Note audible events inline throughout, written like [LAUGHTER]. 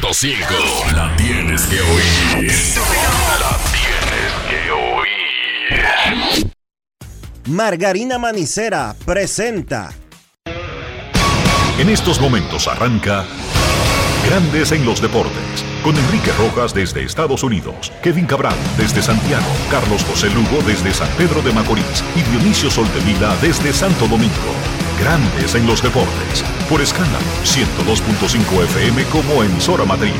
102.5. La tienes que oír. La tienes que oír. Margarina Manicera presenta. En estos momentos arranca Grandes en los Deportes, con Enrique Rojas desde Estados Unidos, Kevin Cabral desde Santiago, Carlos José Lugo desde San Pedro de Macorís y Dionisio Soltevila desde Santo Domingo. Grandes en los Deportes, por escándalo 102.5 FM como emisora matriz.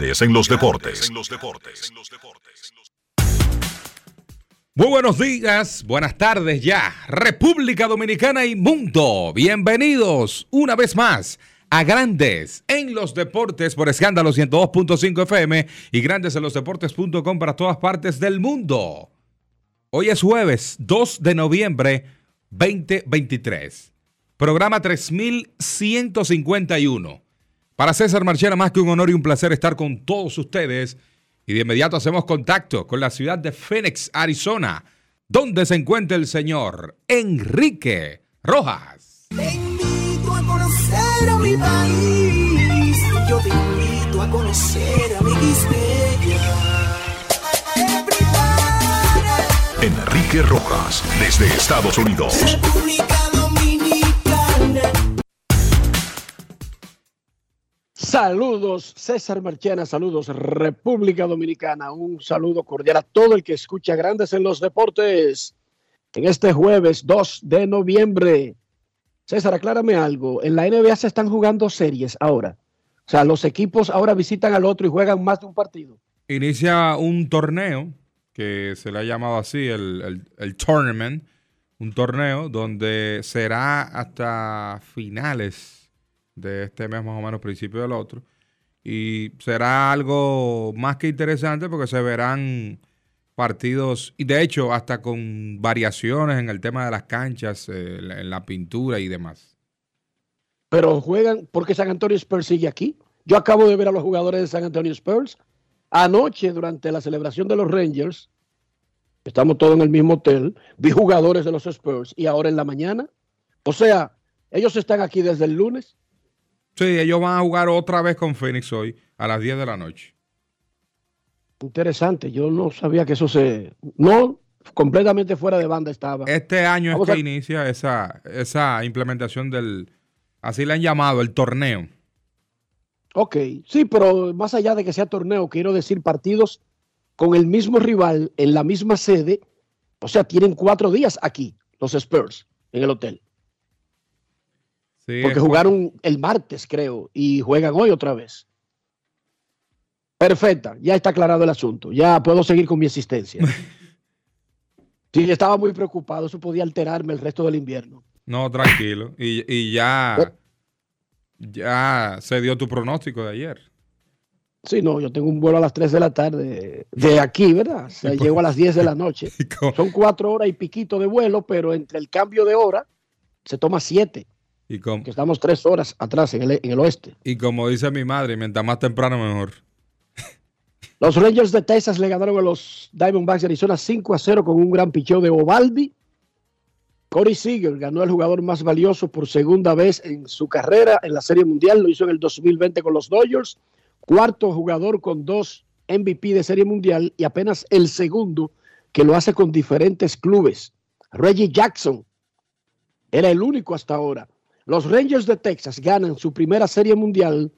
Grandes en los Deportes. Muy buenos días, buenas tardes ya, República Dominicana y mundo. Bienvenidos una vez más a Grandes en los Deportes por escándalo 102.5 FM y grandes en los deportes.com para todas partes del mundo. Hoy es jueves 2 de noviembre 2023. Programa 3151. Para César Marchena, más que un honor y un placer estar con todos ustedes. Y de inmediato hacemos contacto con la ciudad de Phoenix, Arizona, donde se encuentra el señor Enrique Rojas. Te invito a conocer a mi país. Yo te invito a conocer a mi Enrique Rojas, desde Estados Unidos. República Saludos, César Marchena, saludos, República Dominicana. Un saludo cordial a todo el que escucha Grandes en los Deportes. En este jueves 2 de noviembre. César, aclárame algo. En la NBA se están jugando series ahora. O sea, los equipos ahora visitan al otro y juegan más de un partido. Inicia un torneo que se le ha llamado así, el, el, el tournament, un torneo donde será hasta finales de este mes, más o menos, principio del otro. Y será algo más que interesante porque se verán partidos, y de hecho, hasta con variaciones en el tema de las canchas, eh, en la- pintura y demás. Pero juegan porque San Antonio Spurs sigue aquí. Yo acabo de ver a los jugadores de San Antonio Spurs. Anoche, durante la celebración de los Rangers, estamos todos en el mismo hotel, vi jugadores de los Spurs y ahora en la mañana. O sea, ellos están aquí desde el lunes. Sí, ellos van a jugar otra vez con Phoenix hoy a las 10 de la noche. Interesante, yo no sabía que eso se... No, completamente fuera de banda estaba. Este año Vamos es que a- inicia esa, esa implementación del, así le han llamado, el torneo. Ok, sí, pero más allá de que sea torneo, quiero decir partidos con el mismo rival en la misma sede. O sea, tienen cuatro días aquí, los Spurs, en el hotel. Sí, Porque jugaron el martes, creo, y juegan hoy otra vez. Perfecta, ya está aclarado el asunto. Ya puedo seguir con mi existencia. [LAUGHS] Sí, estaba muy preocupado, eso podía alterarme el resto del invierno. No, tranquilo. Y, y ya, ya se dio tu pronóstico de ayer. Sí, no, yo tengo un vuelo a las 3 de la tarde de aquí, ¿verdad? [LAUGHS] O sea, llego a las 10 de la noche. [LAUGHS] Son cuatro horas y piquito de vuelo, pero entre el cambio de hora se toma siete, y como- que estamos tres horas atrás en el, en el oeste. y como dice mi madre, mientras más temprano mejor. [LAUGHS] Los Rangers de Texas le ganaron a los Diamondbacks de Arizona 5 a 0 con un gran picheo de Ovaldi. Corey Seager ganó el jugador más valioso por segunda vez en su carrera en la Serie Mundial. Lo hizo en el 2020 con los Dodgers. Cuarto jugador con dos MVP de Serie Mundial y apenas el segundo que lo hace con diferentes clubes. Reggie Jackson era el único hasta ahora. Los Rangers de Texas ganan su primera Serie Mundial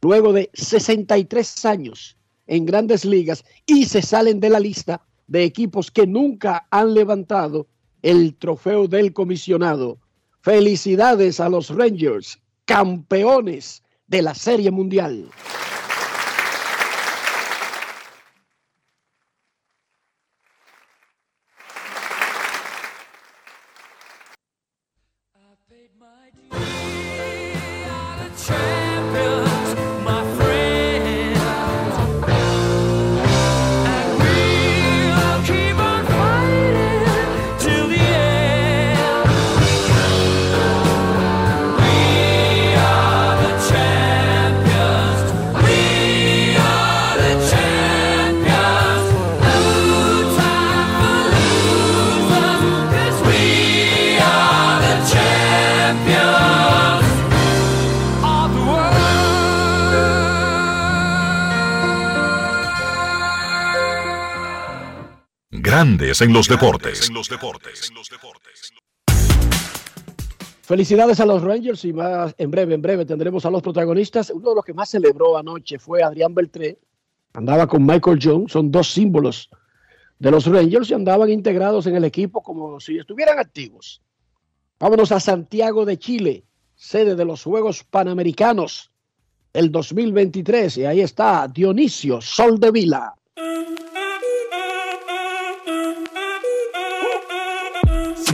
luego de 63 años en grandes ligas y se salen de la lista de equipos que nunca han levantado el trofeo del comisionado. Felicidades a los Rangers, campeones de la Serie Mundial. Grandes en los deportes. Felicidades a los Rangers y más en breve, en breve tendremos a los protagonistas. Uno de los que más celebró anoche fue Adrián Beltré. Andaba con Michael Jones, son dos símbolos de los Rangers y andaban integrados en el equipo como si estuvieran activos. Vámonos a Santiago de Chile, sede de los Juegos Panamericanos el 2023 y ahí está Dionisio Sol de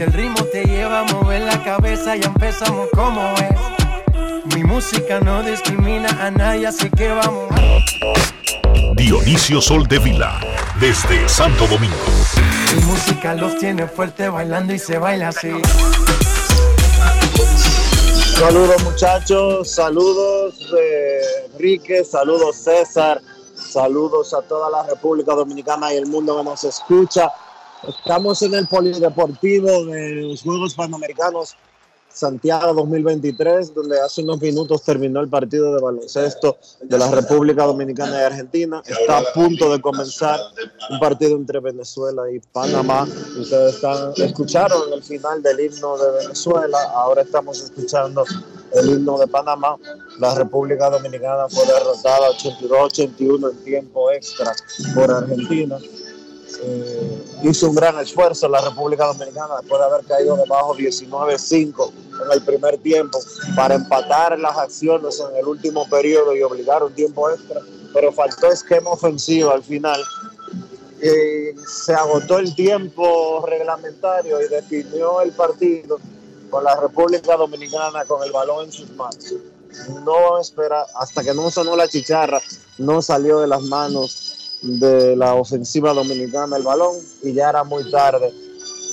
Si el ritmo te lleva a mover la cabeza, ya empezamos como es. Mi música no discrimina a nadie, así que vamos. Dionisio Sol de Vila, desde Santo Domingo. Mi música los tiene fuerte bailando y se baila así. Saludos muchachos, saludos eh, Enrique, saludos César, saludos a toda la República Dominicana y el mundo que nos escucha. Estamos en el Polideportivo de los Juegos Panamericanos Santiago 2023, donde hace unos minutos terminó el partido de baloncesto de la República Dominicana y Argentina. Está a punto de comenzar un partido entre Venezuela y Panamá. Ustedes están, escucharon el final del himno de Venezuela, ahora estamos escuchando el himno de Panamá. La República Dominicana fue derrotada 82-81 en tiempo extra por Argentina. Eh, hizo un gran esfuerzo la República Dominicana después de haber caído debajo 19-5 en el primer tiempo para empatar las acciones en el último periodo y obligar un tiempo extra, pero faltó esquema ofensivo al final. Eh, se agotó el tiempo reglamentario y definió el partido con la República Dominicana con el balón en sus manos. No espera, hasta que no sonó la chicharra, no salió de las manos de la ofensiva dominicana el balón y ya era muy tarde.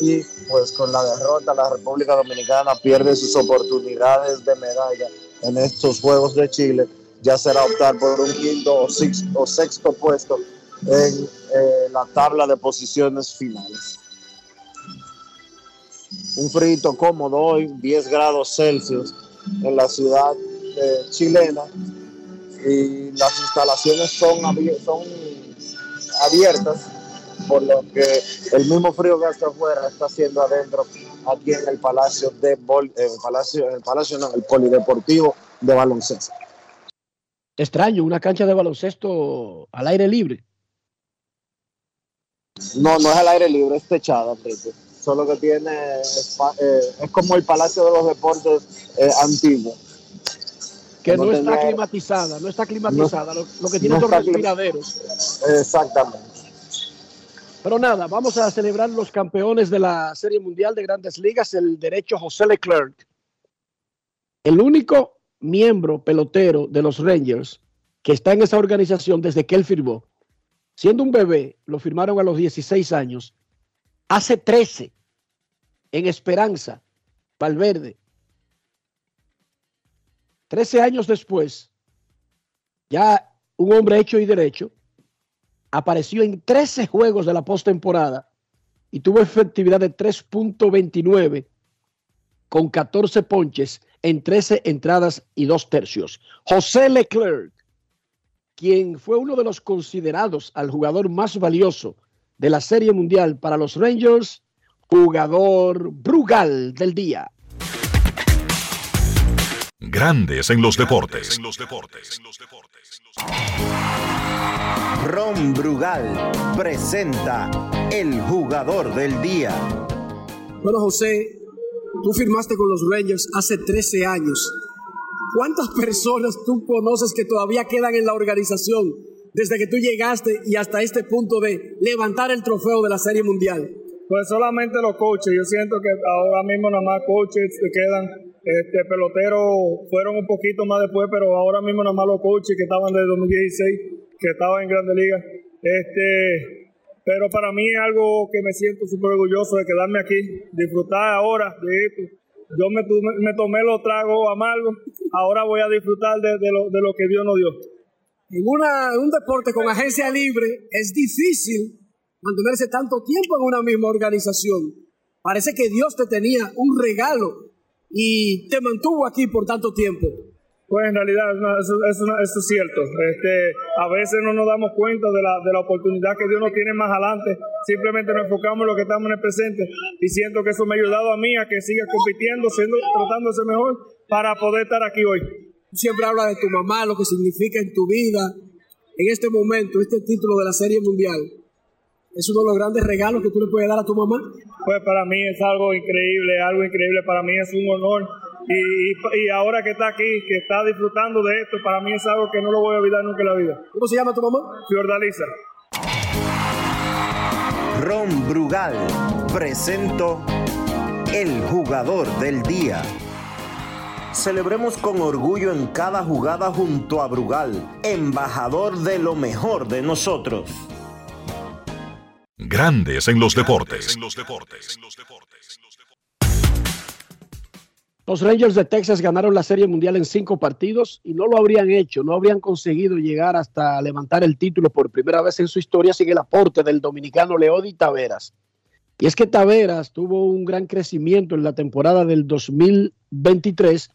Y pues con la derrota la República Dominicana pierde sus oportunidades de medalla en estos Juegos de Chile. Ya será optar por un quinto o sexto, puesto en eh, la tabla de posiciones finales. Un frito cómodo hoy, 10 grados Celsius en la ciudad eh, chilena y las instalaciones son abiertas, por lo que el mismo frío que está afuera está haciendo adentro, aquí en el Palacio de Bol, el Palacio, el Palacio no, el Polideportivo de Baloncesto. Extraño, una cancha de baloncesto al aire libre. No, no es al aire libre, es techada, Enrique. Solo que tiene, eh, es como el Palacio de los Deportes eh, antiguo. Que no, está climatizada, no está climatizada, lo, lo, que tiene no son respiraderos. Exactamente. Pero nada, vamos a celebrar los campeones de la Serie Mundial de Grandes Ligas, el derecho José Leclerc. El único miembro pelotero de los Rangers que está en esa organización desde que él firmó. Siendo un bebé, lo firmaron a los 16 años. Hace 13, en Esperanza, Valverde. 13 años después, ya un hombre hecho y derecho, apareció en 13 juegos de la postemporada y tuvo efectividad de 3.29 con 14 ponches en 13 entradas y dos tercios. José Leclerc, quien fue uno de los considerados al jugador más valioso de la Serie Mundial para los Rangers, jugador Brugal del día. Grandes en los deportes. Ron Brugal presenta el jugador del día. Bueno, José, tú firmaste con los Rangers hace 13 años. ¿Cuántas personas tú conoces que todavía quedan en la organización desde que tú llegaste y hasta este punto de levantar el trofeo de la Serie Mundial? Pues solamente los coaches. Yo siento que ahora mismo nada más coaches quedan. Este peloteros fueron un poquito más después, pero ahora mismo nada más los que estaban desde 2016, que estaban en Grandes Ligas. Este, pero para mí es algo que me siento súper orgulloso de quedarme aquí, disfrutar ahora de esto. Yo me, me tomé los tragos amargos, ahora voy a disfrutar de, de lo, de lo que Dios nos dio. En, una, en un deporte con agencia libre es difícil mantenerse tanto tiempo en una misma organización. Parece que Dios te tenía un regalo y te mantuvo aquí por tanto tiempo. Pues en realidad no, eso, eso, eso, es cierto. Este, a veces no nos damos cuenta de la, de la oportunidad que Dios nos tiene más adelante. Simplemente nos enfocamos en lo que estamos en el presente y siento que eso me ha ayudado a mí a que siga compitiendo, siendo, tratándose mejor para poder estar aquí hoy. Siempre habla de tu mamá, lo que significa en tu vida. En este momento, este título de la Serie Mundial, ¿es uno de los grandes regalos que tú le puedes dar a tu mamá? Pues para mí es algo increíble, algo increíble. Para mí es un honor y, y, ahora que está aquí, que está disfrutando de esto, para mí es algo que no lo voy a olvidar nunca en la vida. ¿Cómo se llama tu mamá? Fiordalisa. Ron Brugal presento el jugador del día. Celebremos con orgullo en cada jugada junto a Brugal, embajador de lo mejor de nosotros. Grandes en los deportes. Los Rangers de Texas ganaron la Serie Mundial en cinco partidos y no lo habrían hecho, no habrían conseguido llegar hasta levantar el título por primera vez en su historia sin el aporte del dominicano Leody Taveras. Y es que Taveras tuvo un gran crecimiento en la temporada del 2023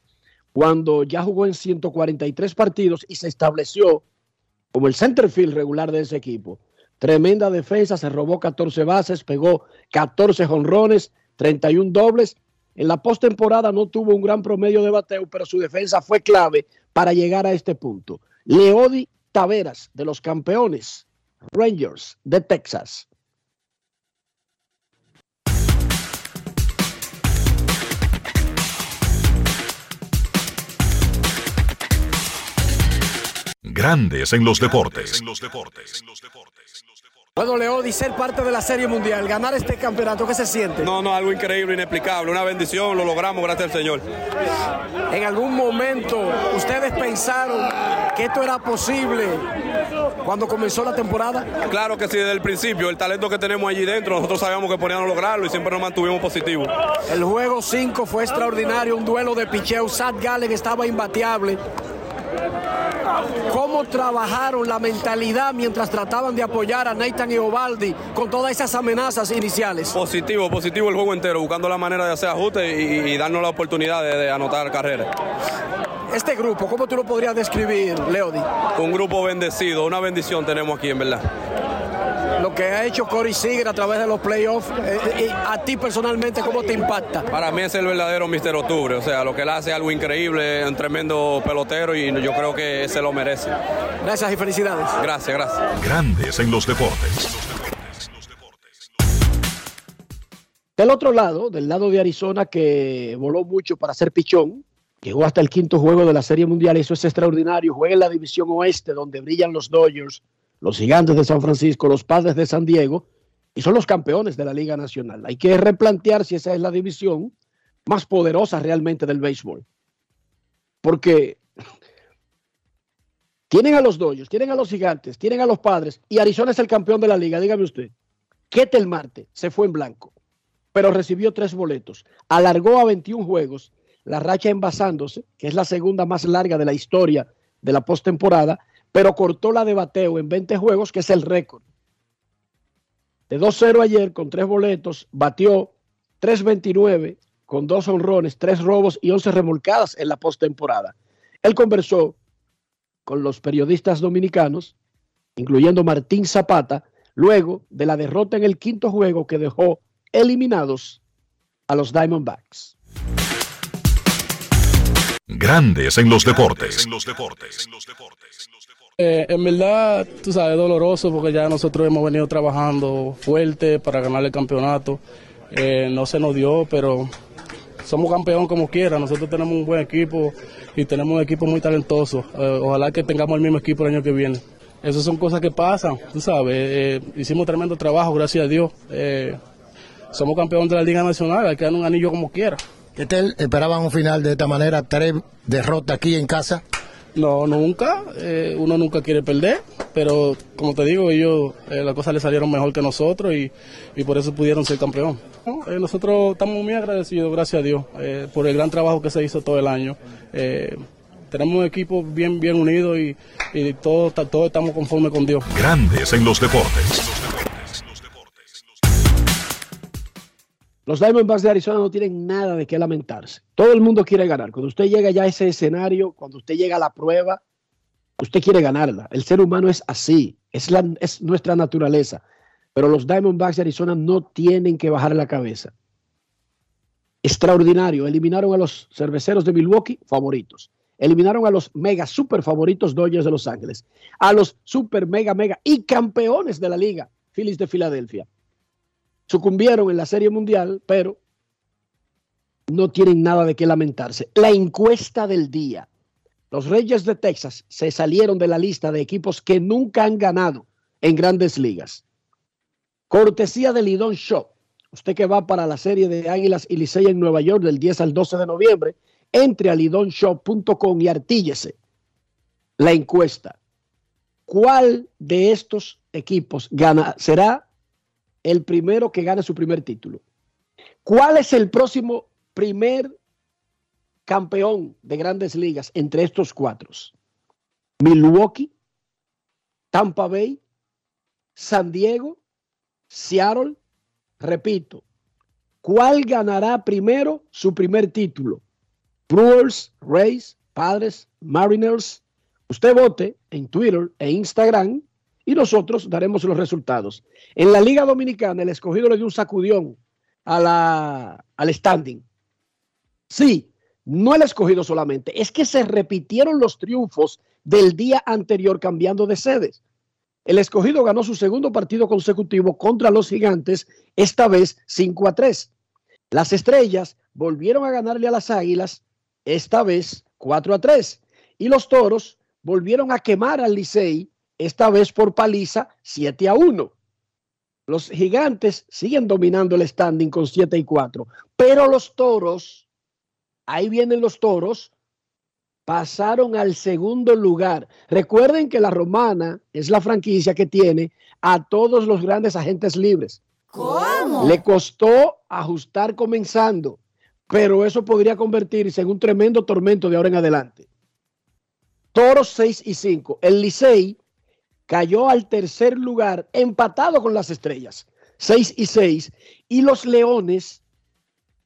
cuando ya jugó en 143 partidos y se estableció como el centerfield regular de ese equipo. Tremenda defensa, se robó 14 bases, pegó 14 jonrones, 31 dobles en la postemporada no tuvo un gran promedio de bateo, pero su defensa fue clave para llegar a este punto. Leody Taveras, de los campeones Rangers de Texas. Grandes en los deportes. Bueno, Leody, ser parte de la Serie Mundial, ganar este campeonato, ¿qué se siente? No, no, algo increíble, inexplicable, una bendición, lo logramos, gracias al Señor. ¿En algún momento ustedes pensaron que esto era posible cuando comenzó la temporada? Claro que sí, desde el principio, el talento que tenemos allí dentro, nosotros sabíamos que podíamos lograrlo y siempre nos mantuvimos positivos. El juego 5 fue extraordinario, un duelo de picheo, Sad Gallen estaba imbateable. ¿Cómo trabajaron la mentalidad mientras trataban de apoyar a Nathan y Ovaldi con todas esas amenazas iniciales? Positivo, positivo el juego entero, buscando la manera de hacer ajustes y, darnos la oportunidad de, anotar carreras. Este grupo, ¿cómo tú lo podrías describir, Leody? Un grupo bendecido, una bendición tenemos aquí, en verdad lo que ha hecho Corey Seager a través de los playoffs, eh, eh, a ti personalmente, ¿cómo te impacta? Para mí es el verdadero Mister Octubre, o sea, lo que él hace es algo increíble, un tremendo pelotero y yo creo que se lo merece. Gracias y felicidades. Gracias, gracias. Grandes en los deportes. Del otro lado, del lado de Arizona, que voló mucho para ser pichón, llegó hasta el quinto juego de la Serie Mundial, eso es extraordinario. Juega en la División Oeste, donde brillan los Dodgers los gigantes de San Francisco, los padres de San Diego, y son los campeones de la Liga Nacional. Hay que replantear si esa es la división más poderosa realmente del béisbol. Porque tienen a los Dodgers, tienen a los gigantes, tienen a los padres, y Arizona es el campeón de la liga, dígame usted. Ketel Marte se fue en blanco, pero recibió tres boletos. Alargó a 21 juegos, la racha envasándose, que es la segunda más larga de la historia de la postemporada, pero cortó la de bateo en 20 juegos, que es el récord. De 2-0 ayer con tres boletos, batió 3-29 con dos honrones, tres robos y 11 remolcadas en la postemporada. Él conversó con los periodistas dominicanos, incluyendo Martín Zapata, luego de la derrota en el quinto juego que dejó eliminados a los Diamondbacks. Grandes en los deportes. Eh, en verdad, tú sabes, doloroso porque ya nosotros hemos venido trabajando fuerte para ganar el campeonato. Eh, no se nos dio, pero somos campeón como quiera. Nosotros tenemos un buen equipo y tenemos un equipo muy talentoso. Eh, ojalá que tengamos el mismo equipo el año que viene. Esas son cosas que pasan, tú sabes. hicimos tremendo trabajo, gracias a Dios. somos campeón de la Liga Nacional, hay que dar un anillo como quiera. ¿Qué tal? ¿Esperaban un final de esta manera? ¿Tres derrotas aquí en casa? No, nunca. Eh, uno nunca quiere perder, pero como te digo, ellos eh, las cosas les salieron mejor que nosotros y, por eso pudieron ser campeón. Eh, nosotros estamos muy agradecidos, gracias a Dios, por el gran trabajo que se hizo todo el año. tenemos un equipo bien, bien unido y, y todos todo estamos conformes con Dios. Grandes en los deportes. Los Diamondbacks de Arizona no tienen nada de qué lamentarse. Todo el mundo quiere ganar. Cuando usted llega ya a ese escenario, cuando usted llega a la prueba, usted quiere ganarla. El ser humano es así, es, la, es nuestra naturaleza. Pero los Diamondbacks de Arizona no tienen que bajar la cabeza. Extraordinario. Eliminaron a los cerveceros de Milwaukee, favoritos. Eliminaron a los mega super favoritos Dodgers de Los Ángeles. A los super mega mega y campeones de la liga, Phillies de Filadelfia. Sucumbieron en la Serie Mundial, pero no tienen nada de qué lamentarse. La encuesta del día. Los Reyes de Texas se salieron de la lista de equipos que nunca han ganado en grandes ligas. Cortesía de Lidón Show. Usted que va para la serie de Águilas y Licey en Nueva York del 10 al 12 de noviembre, entre a lidonshop.com y artíllese la encuesta. ¿Cuál de estos equipos gana? Será el primero que gane su primer título. ¿Cuál es el próximo primer campeón de grandes ligas entre estos cuatro? Milwaukee, Tampa Bay, San Diego, Seattle. Repito, ¿cuál ganará primero su primer título? Brewers, Rays, Padres, Mariners. Usted vote en Twitter e Instagram y nosotros daremos los resultados. En la Liga Dominicana, el escogido le dio un sacudión a la, al standing. Sí, no el escogido solamente, es que se repitieron los triunfos del día anterior cambiando de sedes. El escogido ganó su segundo partido consecutivo contra los gigantes, esta vez 5 a 3. Las estrellas volvieron a ganarle a las águilas, esta vez 4 a 3. Y los toros volvieron a quemar al Licey, esta vez por paliza 7 a 1. Los gigantes siguen dominando el standing con 7 y 4. Pero los toros, ahí vienen los toros, pasaron al segundo lugar. Recuerden que la Romana es la franquicia que tiene a todos los grandes agentes libres. ¿Cómo? Le costó ajustar comenzando, pero eso podría convertirse en un tremendo tormento de ahora en adelante. Toros 6 y 5. El Licey cayó al tercer lugar, empatado con las estrellas, 6 y 6. Y los Leones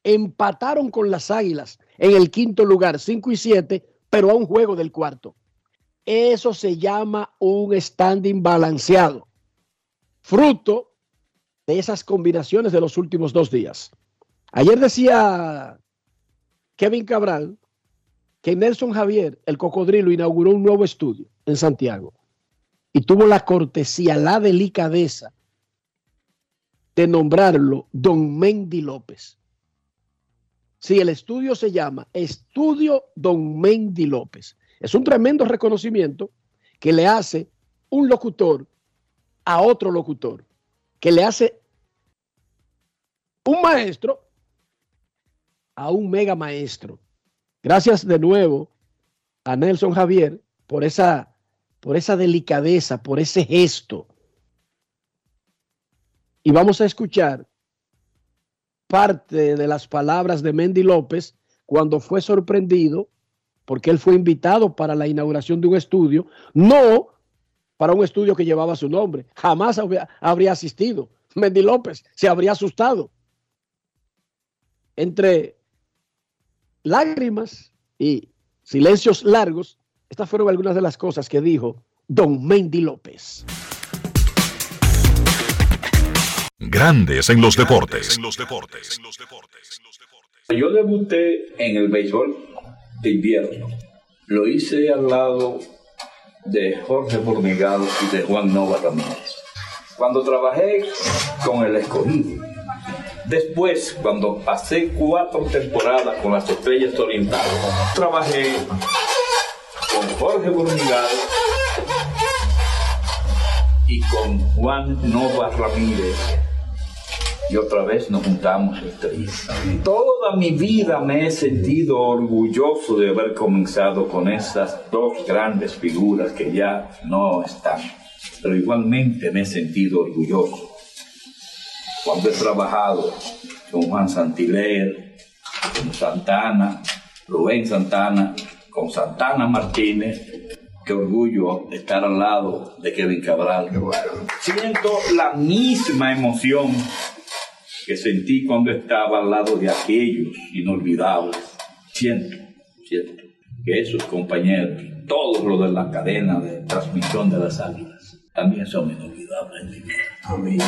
empataron con las Águilas en el quinto lugar, 5 y 7, pero a un juego del cuarto. Eso se llama un standing balanceado, fruto de esas combinaciones de los últimos dos días. Ayer decía Kevin Cabral que Nelson Javier, el cocodrilo, inauguró un nuevo estudio en Santiago y tuvo la cortesía, la delicadeza de nombrarlo Don Mendy López. Sí, el estudio se llama Estudio Don Mendy López. Es un tremendo reconocimiento que le hace un locutor a otro locutor, que le hace un maestro a un mega maestro. Gracias de nuevo a Nelson Javier por esa, por esa delicadeza, por ese gesto. Y vamos a escuchar parte de las palabras de Mendy López cuando fue sorprendido porque él fue invitado para la inauguración de un estudio, no para un estudio que llevaba su nombre. Jamás habría, asistido. Mendy López se habría asustado. Entre lágrimas y silencios largos, estas fueron algunas de las cosas que dijo don Mendy López. Grandes en los deportes. Yo debuté en el béisbol de invierno. Lo hice al lado de Jorge Formigal y de Juan Nova Ramírez. Cuando trabajé con el escogido. Después, cuando pasé cuatro temporadas con las Estrellas Orientales, trabajé con Jorge Formigal y con Juan Nova Ramírez y otra vez nos juntamos estrellas. Toda mi vida me he sentido orgulloso de haber comenzado con estas dos grandes figuras que ya no están, pero igualmente me he sentido orgulloso cuando he trabajado con Juan Santiler, con Santana, Rubén Santana, con Santana Martínez, qué orgullo estar al lado de Kevin Cabral. Siento la misma emoción que sentí cuando estaba al lado de aquellos inolvidables. Siento, siento que esos compañeros, todos los de la cadena de transmisión de las águilas, también son inolvidables en mi vida. Amén.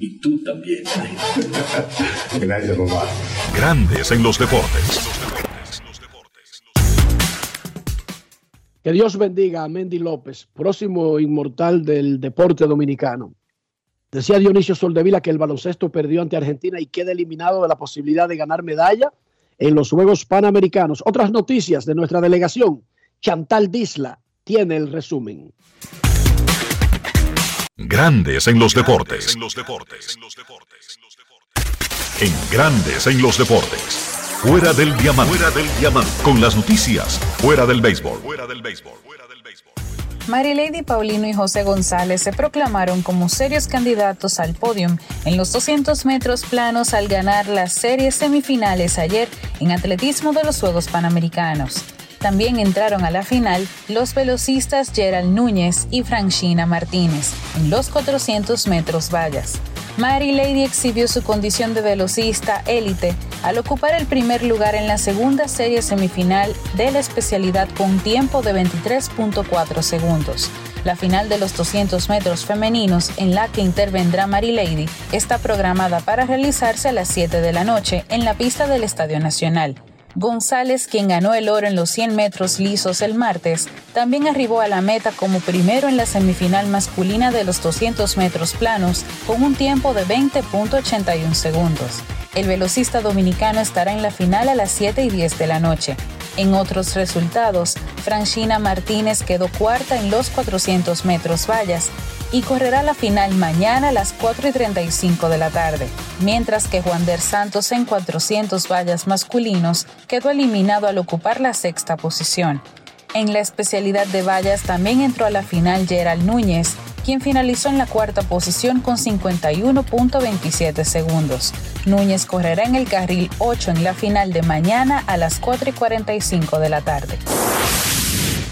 Y tú también. [LAUGHS] Gracias, papá. Grandes en los deportes. Que Dios bendiga a Mendy López, próximo inmortal del deporte dominicano. Decía Dionisio Soldevila que el baloncesto perdió ante Argentina y queda eliminado de la posibilidad de ganar medalla en los Juegos Panamericanos. Otras noticias de nuestra delegación. Chantal Disla tiene el resumen. Grandes en los deportes. En Grandes en los deportes. Fuera del diamante. Fuera del diamante. Con las noticias. Fuera del béisbol. Fuera del béisbol. Marilady Paulino y José González se proclamaron como serios candidatos al podium en los 200 metros planos al ganar las series semifinales ayer en atletismo de los Juegos Panamericanos. También entraron a la final los velocistas Gerald Núñez y Franchina Martínez en los 400 metros vallas. Mary Lady exhibió su condición de velocista élite al ocupar el primer lugar en la segunda serie semifinal de la especialidad con tiempo de 23.4 segundos. La final de los 200 metros femeninos, en la que intervendrá Mary Lady, está programada para realizarse a las 7 de la noche en la pista del Estadio Nacional. González, quien ganó el oro en los 100 metros lisos el martes, también arribó a la meta como primero en la semifinal masculina de los 200 metros planos con un tiempo de 20.81 segundos. El velocista dominicano estará en la final a las 7 y 10 de la noche. En otros resultados, Franchina Martínez quedó cuarta en los 400 metros vallas y correrá la final mañana a las 4 y 35 de la tarde, mientras que Juan Der Santos en 400 vallas masculinos quedó eliminado al ocupar la sexta posición. En la especialidad de vallas también entró a la final Gerald Núñez, quien finalizó en la cuarta posición con 51.27 segundos. Núñez correrá en el carril 8 en la final de mañana a las 4 y 45 de la tarde.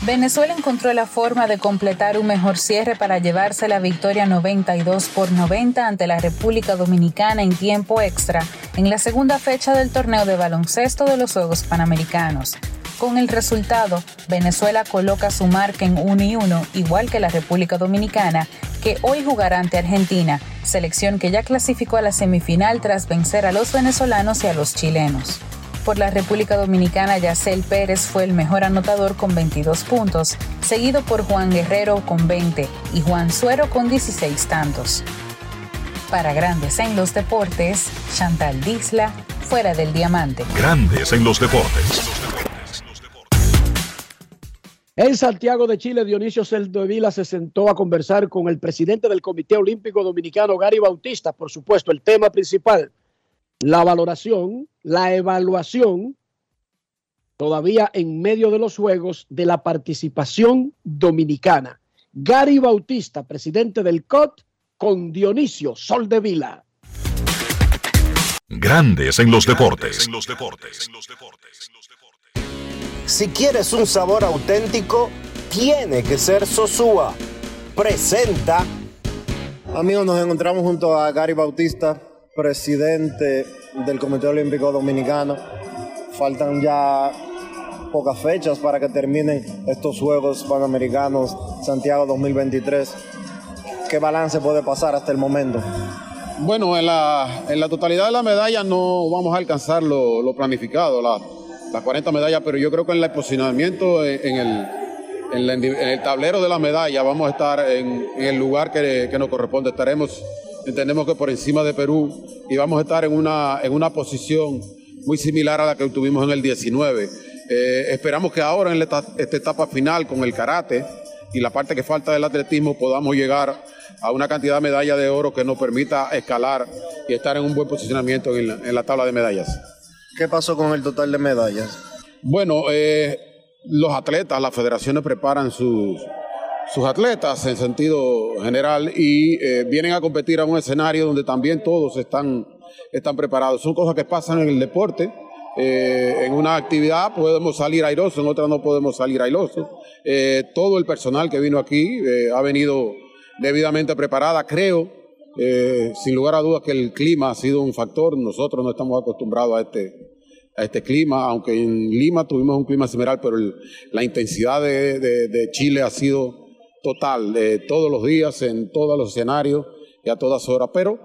Venezuela encontró la forma de completar un mejor cierre para llevarse la victoria 92 por 90 ante la República Dominicana en tiempo extra en la segunda fecha del torneo de baloncesto de los Juegos Panamericanos. Con el resultado, Venezuela coloca su marca en 1 y 1, igual que la República Dominicana, que hoy jugará ante Argentina, selección que ya clasificó a la semifinal tras vencer a los venezolanos y a los chilenos. Por la República Dominicana, Yacel Pérez fue el mejor anotador con 22 puntos, seguido por Juan Guerrero con 20 y Juan Suero con 16 tantos. Para Grandes en los Deportes, Chantal Disla, fuera del diamante. Grandes en los Deportes. En Santiago de Chile, Dionisio Vila se sentó a conversar con el presidente del Comité Olímpico Dominicano, Gary Bautista. Por supuesto, el tema principal, la valoración, la evaluación, todavía en medio de los Juegos, de la participación dominicana. Gary Bautista, presidente del COT, con Dionisio Soldevila. Grandes en los deportes. Si quieres un sabor auténtico, tiene que ser Sosúa. Presenta. Amigos, nos encontramos junto a Gary Bautista, presidente del Comité Olímpico Dominicano. Faltan ya pocas fechas para que terminen estos Juegos Panamericanos Santiago 2023. ¿Qué balance puede pasar hasta el momento? Bueno, en la, en la totalidad de la medalla no vamos a alcanzar lo, lo planificado, la, las 40 medallas, pero yo creo que en el posicionamiento en, el, en, el, tablero de la medalla vamos a estar en, el lugar que, que nos corresponde. Estaremos entendemos que por encima de Perú y vamos a estar en una, en una posición muy similar a la que tuvimos en el 19. Eh, esperamos que ahora en esta, etapa final con el karate y la parte que falta del atletismo podamos llegar a una cantidad de medallas de oro que nos permita escalar y estar en un buen posicionamiento en la, en la tabla de medallas. ¿Qué pasó con el total de medallas? Bueno, eh, los atletas, las federaciones preparan sus, sus atletas en sentido general y eh, vienen a competir a un escenario donde también todos están, están preparados. Son cosas que pasan en el deporte. Eh, en una actividad podemos salir airosos, en otra no podemos salir airosos. Todo el personal que vino aquí ha venido debidamente preparada. Creo Eh, sin lugar a dudas que el clima ha sido un factor. Nosotros no estamos acostumbrados a este, a este clima, aunque en Lima tuvimos un clima similar, pero el- la intensidad de, de- Chile ha sido total, de todos los días, en todos los escenarios y a todas horas. Pero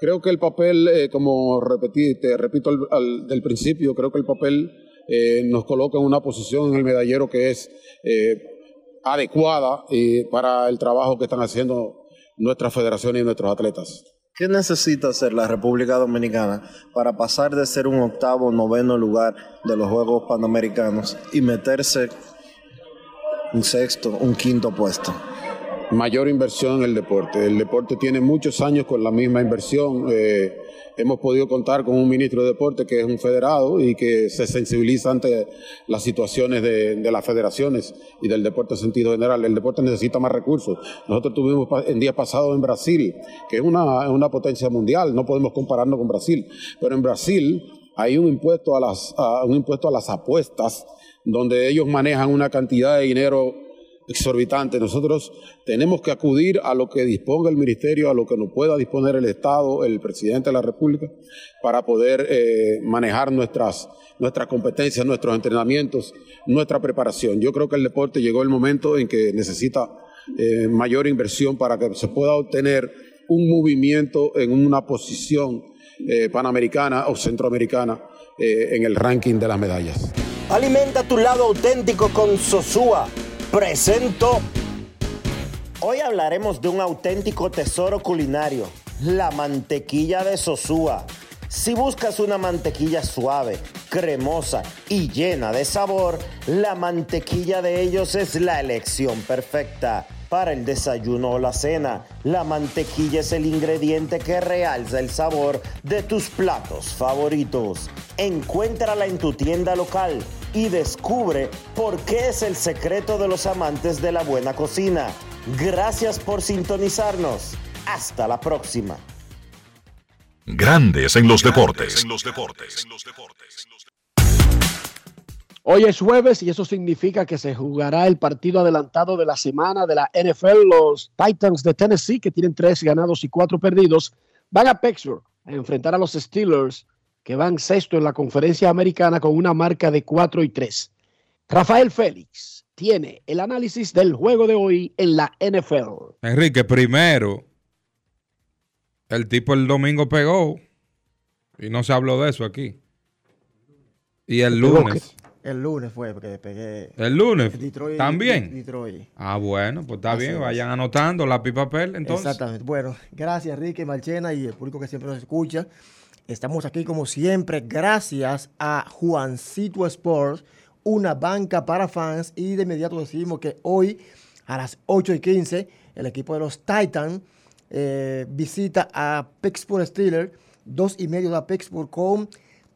creo que el papel, eh, como repetí, te repito al, del principio, creo que el papel eh, nos coloca en una posición en el medallero que es adecuada para el trabajo que están haciendo nuestras federaciones y nuestros atletas. ¿Qué necesita hacer la República Dominicana para pasar de ser un octavo noveno lugar de los Juegos Panamericanos y meterse un sexto, un quinto puesto? mayor inversión en el deporte. El deporte tiene muchos años con la misma inversión. Eh, hemos podido contar con un ministro de deporte que es un federado y que se sensibiliza ante las situaciones de, las federaciones y del deporte en sentido general. El deporte necesita más recursos. Nosotros tuvimos pa- en días pasados en Brasil, que es una, es una potencia mundial, no podemos compararnos con Brasil, pero en Brasil hay un impuesto a las, a- un impuesto a las apuestas donde ellos manejan una cantidad de dinero exorbitante. Nosotros tenemos que acudir a lo que disponga el ministerio, a lo que nos pueda disponer el Estado, el presidente de la República, para poder eh, manejar nuestras, nuestras competencias, nuestros entrenamientos, nuestra preparación. Yo creo que el deporte llegó el momento en que necesita eh, mayor inversión para que se pueda obtener un movimiento en una posición eh, panamericana o centroamericana en el ranking de las medallas. Alimenta tu lado auténtico con Sosúa. Presento. Hoy hablaremos de un auténtico tesoro culinario, la mantequilla de Sosúa. Si buscas una mantequilla suave, cremosa y llena de sabor, la mantequilla de ellos es la elección perfecta. Para el desayuno o la cena, la mantequilla es el ingrediente que realza el sabor de tus platos favoritos. Encuéntrala en tu tienda local y descubre por qué es el secreto de los amantes de la buena cocina. Gracias por sintonizarnos. Hasta la próxima. Grandes en los deportes. Hoy es jueves y eso significa que se jugará el partido adelantado de la semana de la NFL. Los Titans de Tennessee, que tienen tres ganados y cuatro perdidos, van a Pittsburgh a enfrentar a los Steelers, que van sexto en la conferencia americana con una marca de 4 y 3. Rafael Félix tiene el análisis del juego de hoy en la NFL. Enrique, primero, el tipo el domingo pegó y no se habló de eso aquí. Y el lunes. El lunes fue porque pegué. ¿El lunes? Detroit, ¿También? Detroit. Ah, bueno, pues está Así bien, es. vayan anotando lápiz papel entonces. Exactamente. Bueno, gracias Enrique Marchena y el público que siempre nos escucha. Estamos aquí como siempre gracias a Juancito Sports, una banca para fans y de inmediato decimos que hoy a las 8 y 15 el equipo de los Titans eh, visita a Pittsburgh Steelers, dos y medio de Pittsburgh con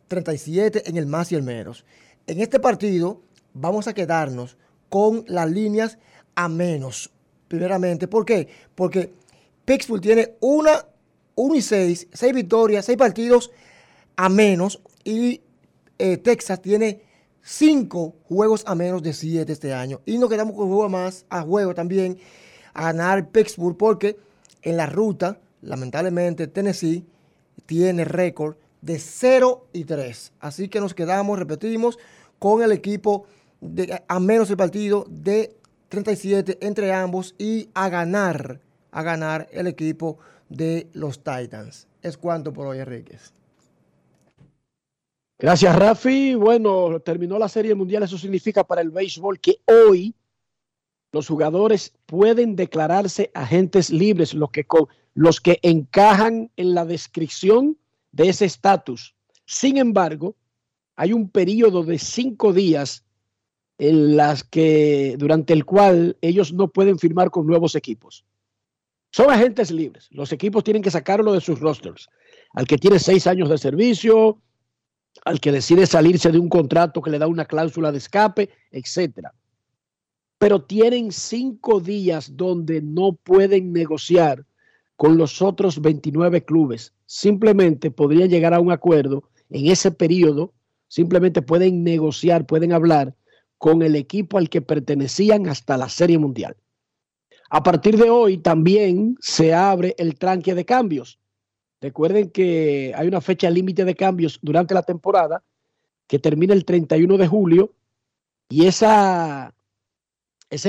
37 en el más y el menos. En este partido vamos a quedarnos con las líneas a menos, primeramente. ¿Por qué? Porque Pittsburgh tiene una, 1 y 6, 6 victorias, 6 partidos a menos y eh, Texas tiene 5 juegos a menos de 7 este año. Y nos quedamos con juego más a juego también a ganar Pittsburgh porque en la ruta, lamentablemente, Tennessee tiene récord de 0 y 3. Así que nos quedamos, repetimos, con el equipo de, a menos el partido de 37 entre ambos y a ganar, a ganar el equipo de los Titans. Es cuanto por hoy, Enríquez. Gracias, Rafi. Bueno, terminó la Serie Mundial. Eso significa para el béisbol que hoy los jugadores pueden declararse agentes libres, los que, los que encajan en la descripción de ese estatus. Sin embargo, hay un periodo de cinco días en las que, durante el cual ellos no pueden firmar con nuevos equipos. Son agentes libres. Los equipos tienen que sacarlo de sus rosters. Al que tiene seis años de servicio, al que decide salirse de un contrato que le da una cláusula de escape, etcétera. Pero tienen cinco días donde no pueden negociar con los otros 29 clubes. Simplemente podrían llegar a un acuerdo en ese periodo. Simplemente pueden negociar, pueden hablar con el equipo al que pertenecían hasta la Serie Mundial. A partir de hoy también se abre el tranque de cambios. Recuerden que hay una fecha límite de cambios durante la temporada que termina el 31 de julio y ese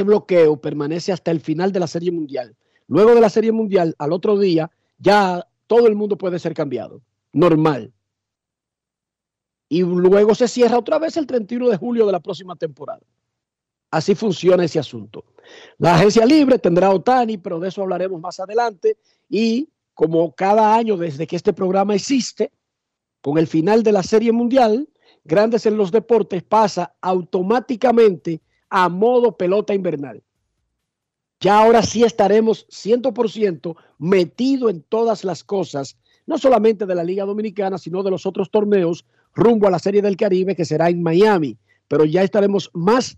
bloqueo permanece hasta el final de la Serie Mundial. Luego de la Serie Mundial, al otro día, ya todo el mundo puede ser cambiado. Normal. Y luego se cierra otra vez el 31 de julio de la próxima temporada. Así funciona ese asunto. La agencia libre tendrá Otani, pero de eso hablaremos más adelante. Y como cada año desde que este programa existe, con el final de la Serie Mundial, Grandes en los Deportes pasa automáticamente a modo pelota invernal. Ya ahora sí estaremos 100% metido en todas las cosas, no solamente de la Liga Dominicana, sino de los otros torneos rumbo a la Serie del Caribe que será en Miami. Pero ya estaremos más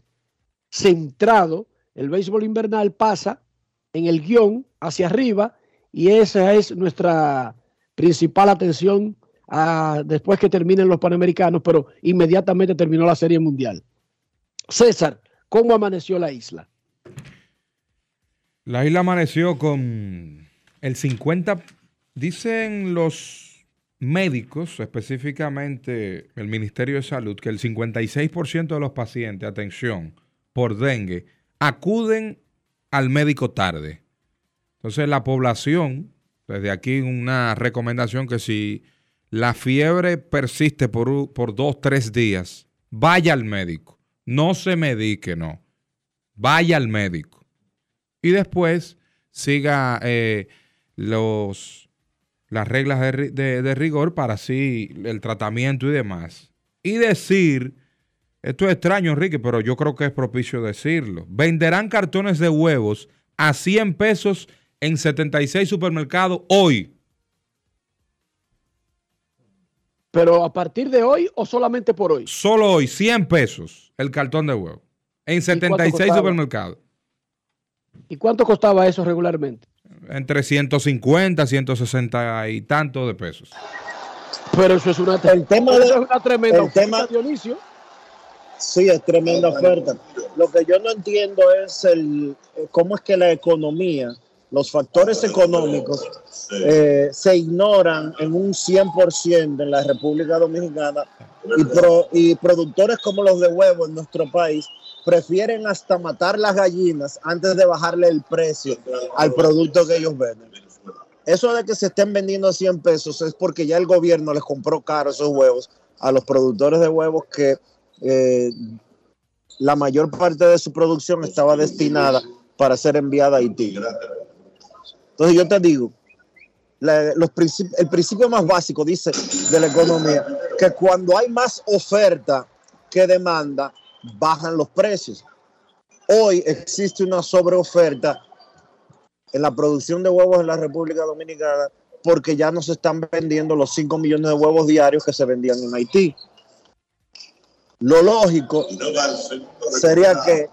centrado. El béisbol invernal pasa en el guion hacia arriba y esa es nuestra principal atención ah, después que terminen los Panamericanos, pero inmediatamente terminó la Serie Mundial. César, ¿cómo amaneció la isla? La isla amaneció con el 50, dicen los médicos, específicamente el Ministerio de Salud, que el 56% de los pacientes, atención, por dengue, acuden al médico tarde. Entonces la población, desde aquí una recomendación que si la fiebre persiste por, por dos, tres días, vaya al médico. No se medique, no. Vaya al médico. Y después siga eh, los, las reglas de, de- de rigor para así el tratamiento y demás. Y decir, esto es extraño, Enrique, pero yo creo que es propicio decirlo. Venderán cartones de huevos a 100 pesos en 76 supermercados hoy. Pero a partir de hoy o solamente por hoy. Solo hoy, 100 pesos el cartón de huevo. En 76 costaba? supermercados. ¿Y cuánto costaba eso regularmente? Entre 150, 160 y tanto de pesos. Pero eso es una, El tema eso de- es una tremenda el oferta, tema- Dionisio. Sí, es tremenda oferta. Lo que yo no entiendo es el cómo es que la economía, los factores económicos eh, se ignoran en un 100% en la República Dominicana y, pro- y productores como los de huevo en nuestro país prefieren hasta matar las gallinas antes de bajarle el precio al producto que ellos venden. Eso de que se estén vendiendo a 100 pesos es porque ya el gobierno les compró caro esos huevos a los productores de huevos que eh, la mayor parte de su producción estaba destinada para ser enviada a Haití. Entonces yo te digo, el principio más básico dice de la economía que cuando hay más oferta que demanda, bajan los precios. Hoy existe una sobreoferta en la producción de huevos en la República Dominicana porque ya no se están vendiendo los 5 millones de huevos diarios que se vendían en Haití. Lo lógico sería que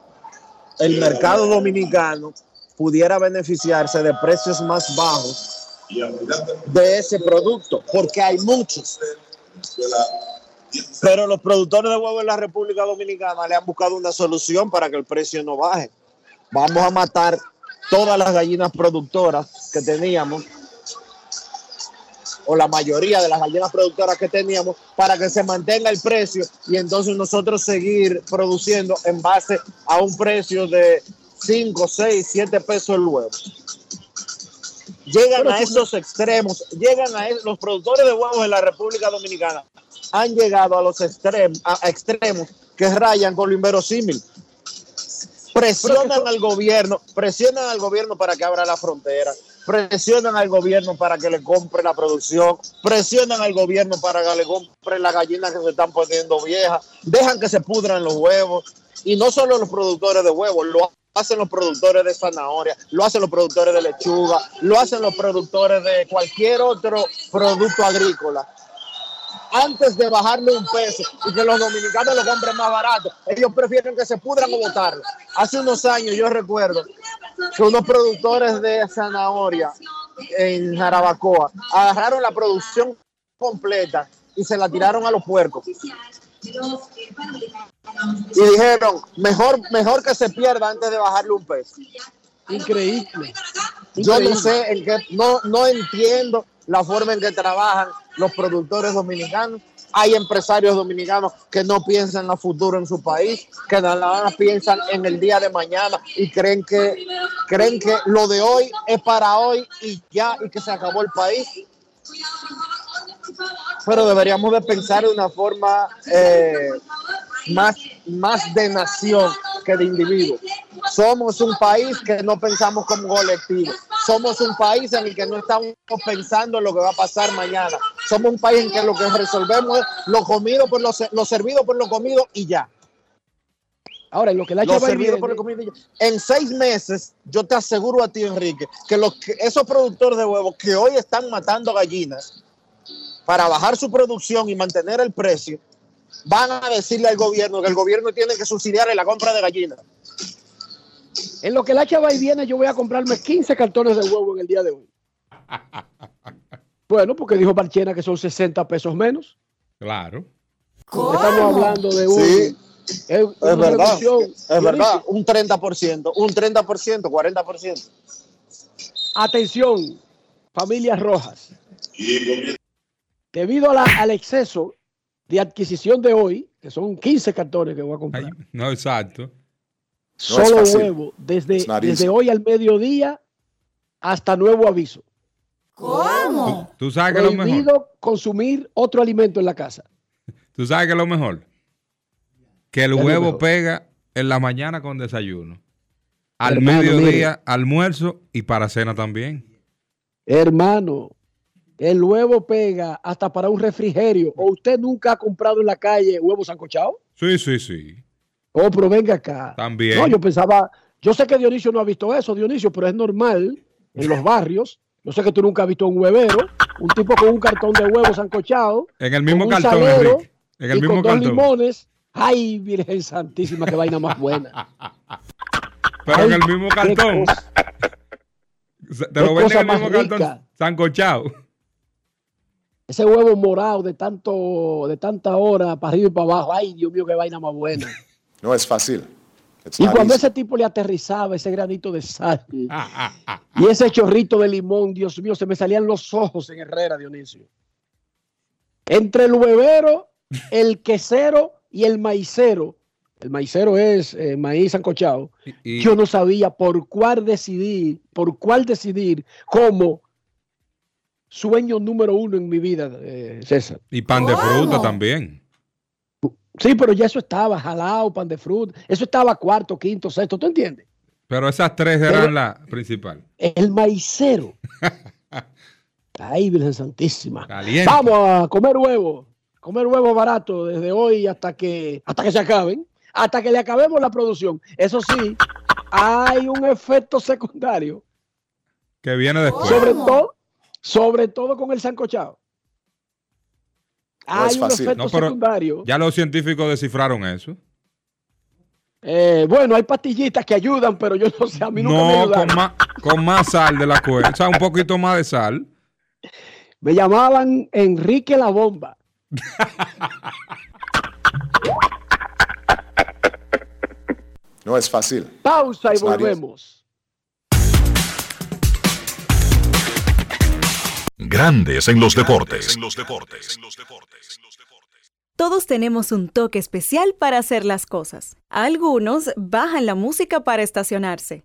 el mercado dominicano pudiera beneficiarse de precios más bajos de ese producto, porque hay muchos. Pero los productores de huevos en la República Dominicana le han buscado una solución para que el precio no baje. Vamos a matar todas las gallinas productoras que teníamos, o la mayoría de las gallinas productoras que teníamos, para que se mantenga el precio y entonces nosotros seguir produciendo en base a un precio de 5, 6, 7 pesos el huevo. Llegan a esos extremos, llegan a los productores de huevos en la República Dominicana han llegado a los extremos, a, a extremos que rayan con lo inverosímil. Presionan al gobierno, presionan al gobierno para que abra la frontera, presionan al gobierno para que le compre la producción, presionan al gobierno para que le compre las gallinas que se están poniendo viejas, dejan que se pudran los huevos. Y no solo los productores de huevos, lo hacen los productores de zanahoria, lo hacen los productores de lechuga, lo hacen los productores de cualquier otro producto agrícola antes de bajarle un peso y que los dominicanos lo compren más barato. Ellos prefieren que se pudran o botarlo. Hace unos años yo recuerdo que unos productores de zanahoria en Jarabacoa agarraron la producción completa y se la tiraron a los puercos. Y dijeron, mejor, mejor que se pierda antes de bajarle un peso. Increíble. Yo no Increíble. sé en qué, no, no entiendo la forma en que trabajan los productores dominicanos. Hay empresarios dominicanos que no piensan a futuro en su país, que nada más piensan en el día de mañana y creen que, creen que lo de hoy es para hoy y ya, y que se acabó el país. Pero deberíamos de pensar de una forma eh, más, más de nación que de individuo. Somos un país que no pensamos como colectivo. Somos un país en el que no estamos pensando en lo que va a pasar mañana. Somos un país en que lo que resolvemos es lo comido por lo, se- lo servido por lo comido y ya. Ahora, en lo que la Lo lleva servido por lo comido y ya. En seis meses, yo te aseguro a ti, Enrique, que, los que esos productores de huevos que hoy están matando gallinas para bajar su producción y mantener el precio, van a decirle al gobierno que el gobierno tiene que subsidiarle la compra de gallinas. En lo que la chava y viene, yo voy a comprarme 15 cartones de huevo en el día de hoy. Bueno, porque dijo Marchena que son 60 pesos menos. Claro. Estamos hablando de un. Sí. es verdad, es verdad, un 30%, un 30%, 40%. Atención, familias rojas. Debido a la- al exceso de adquisición de hoy, que son 15 cartones que voy a comprar, No, exacto. Solo huevo, desde, desde hoy al mediodía hasta nuevo aviso. ¿Cómo? Tú sabes que lo mejor. Prohibido consumir otro alimento en la casa. [LAUGHS] Tú sabes que es lo mejor. Que el ¿Qué es lo huevo pega en la mañana con desayuno. Al Hermano, mediodía, almuerzo y para cena también. Hermano, el huevo pega hasta para un refrigerio. ¿O usted nunca ha comprado en la calle huevos sancochados? Sí, sí, sí. Oh, pero venga acá. También. No, yo pensaba, yo sé que Dionisio no ha visto eso, Dionisio, pero es normal en los barrios. Yo sé que tú nunca has visto un huevero, un tipo con un cartón de huevos sancochado, En el mismo cartón, salero Enrique. En el y mismo con dos cartón. limones. Ay, Virgen Santísima, qué vaina más buena. [LAUGHS] Pero en el mismo cartón. Te lo venden en el mismo cartón sancochado. Ese huevo morado de tanto, de tanta hora para arriba y para abajo. Ay, Dios mío, qué vaina más buena. No es fácil. It's Y cuando easy. ese tipo le aterrizaba ese granito de sal Ah, y ese chorrito de limón, Dios mío, se me salían los ojos en Herrera, Dionisio. Entre el huevero, el quesero y el maicero. El maicero es eh, maíz sancochado. Y- Yo no sabía por cuál decidir, por cuál decidir como sueño número uno en mi vida, eh, César. Y pan de fruta también. Sí, pero ya eso estaba jalado, pan de fruta. Eso estaba cuarto, quinto, sexto, ¿tú entiendes? Pero esas tres eran Pero- la principal. El maicero. [LAUGHS] Ay, Virgen Santísima. Caliente. Vamos a comer huevo. Comer huevo barato desde hoy hasta que, hasta que se acaben. Hasta que le acabemos la producción. Eso sí, hay un efecto secundario. Que viene después. Sobre todo, sobre todo con el sancochado. No es un fácil. efecto No, pero secundario. Ya los científicos descifraron eso. Eh, bueno, hay pastillitas que ayudan, pero yo no sé, a mí nunca me No, ayudaron. con más, con más sal de la cuenta. O sea, un poquito más de sal. Me llamaban Enrique la Bomba. No es fácil. Pausa y volvemos. Grandes en los deportes. Todos tenemos un toque especial para hacer las cosas. Algunos bajan la música para estacionarse.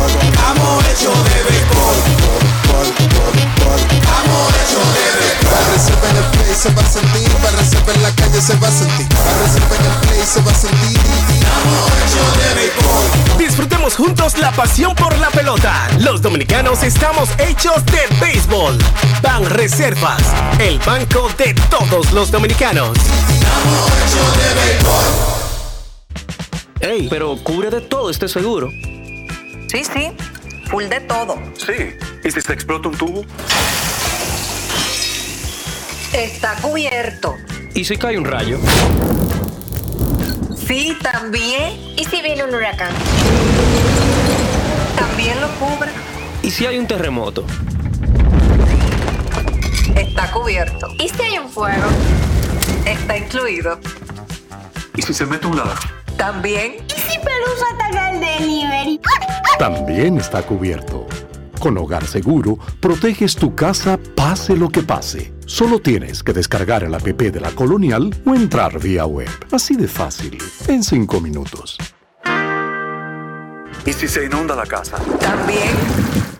béisbol. Estamos hechos de béisbol. Estamos hechos de béisbol. Reserva en el play se va a sentir, reserva en la calle se va a sentir, reserva en el play se va a sentir. Estamos hechos de béisbol. Disfrutemos juntos la pasión por la pelota. Los dominicanos estamos hechos de béisbol. Ban Reservas, el banco de todos los dominicanos. Ey, pero cubre de todo este seguro. Sí, sí. full de todo. Sí. ¿Y si se explota un tubo? Está cubierto. ¿Y si cae un rayo? Sí, también. ¿Y si viene un huracán? También lo cubre. ¿Y si hay un terremoto? Está cubierto. ¿Y si hay un fuego? Está incluido. ¿Y si se mete un ladrón? También. ¿Y si Pelusa ataca el delivery? También está cubierto. Con Hogar Seguro, proteges tu casa pase lo que pase. Solo tienes que descargar el app de la Colonial o entrar vía web. Así de fácil, en 5 minutos. ¿Y si se inunda la casa? También.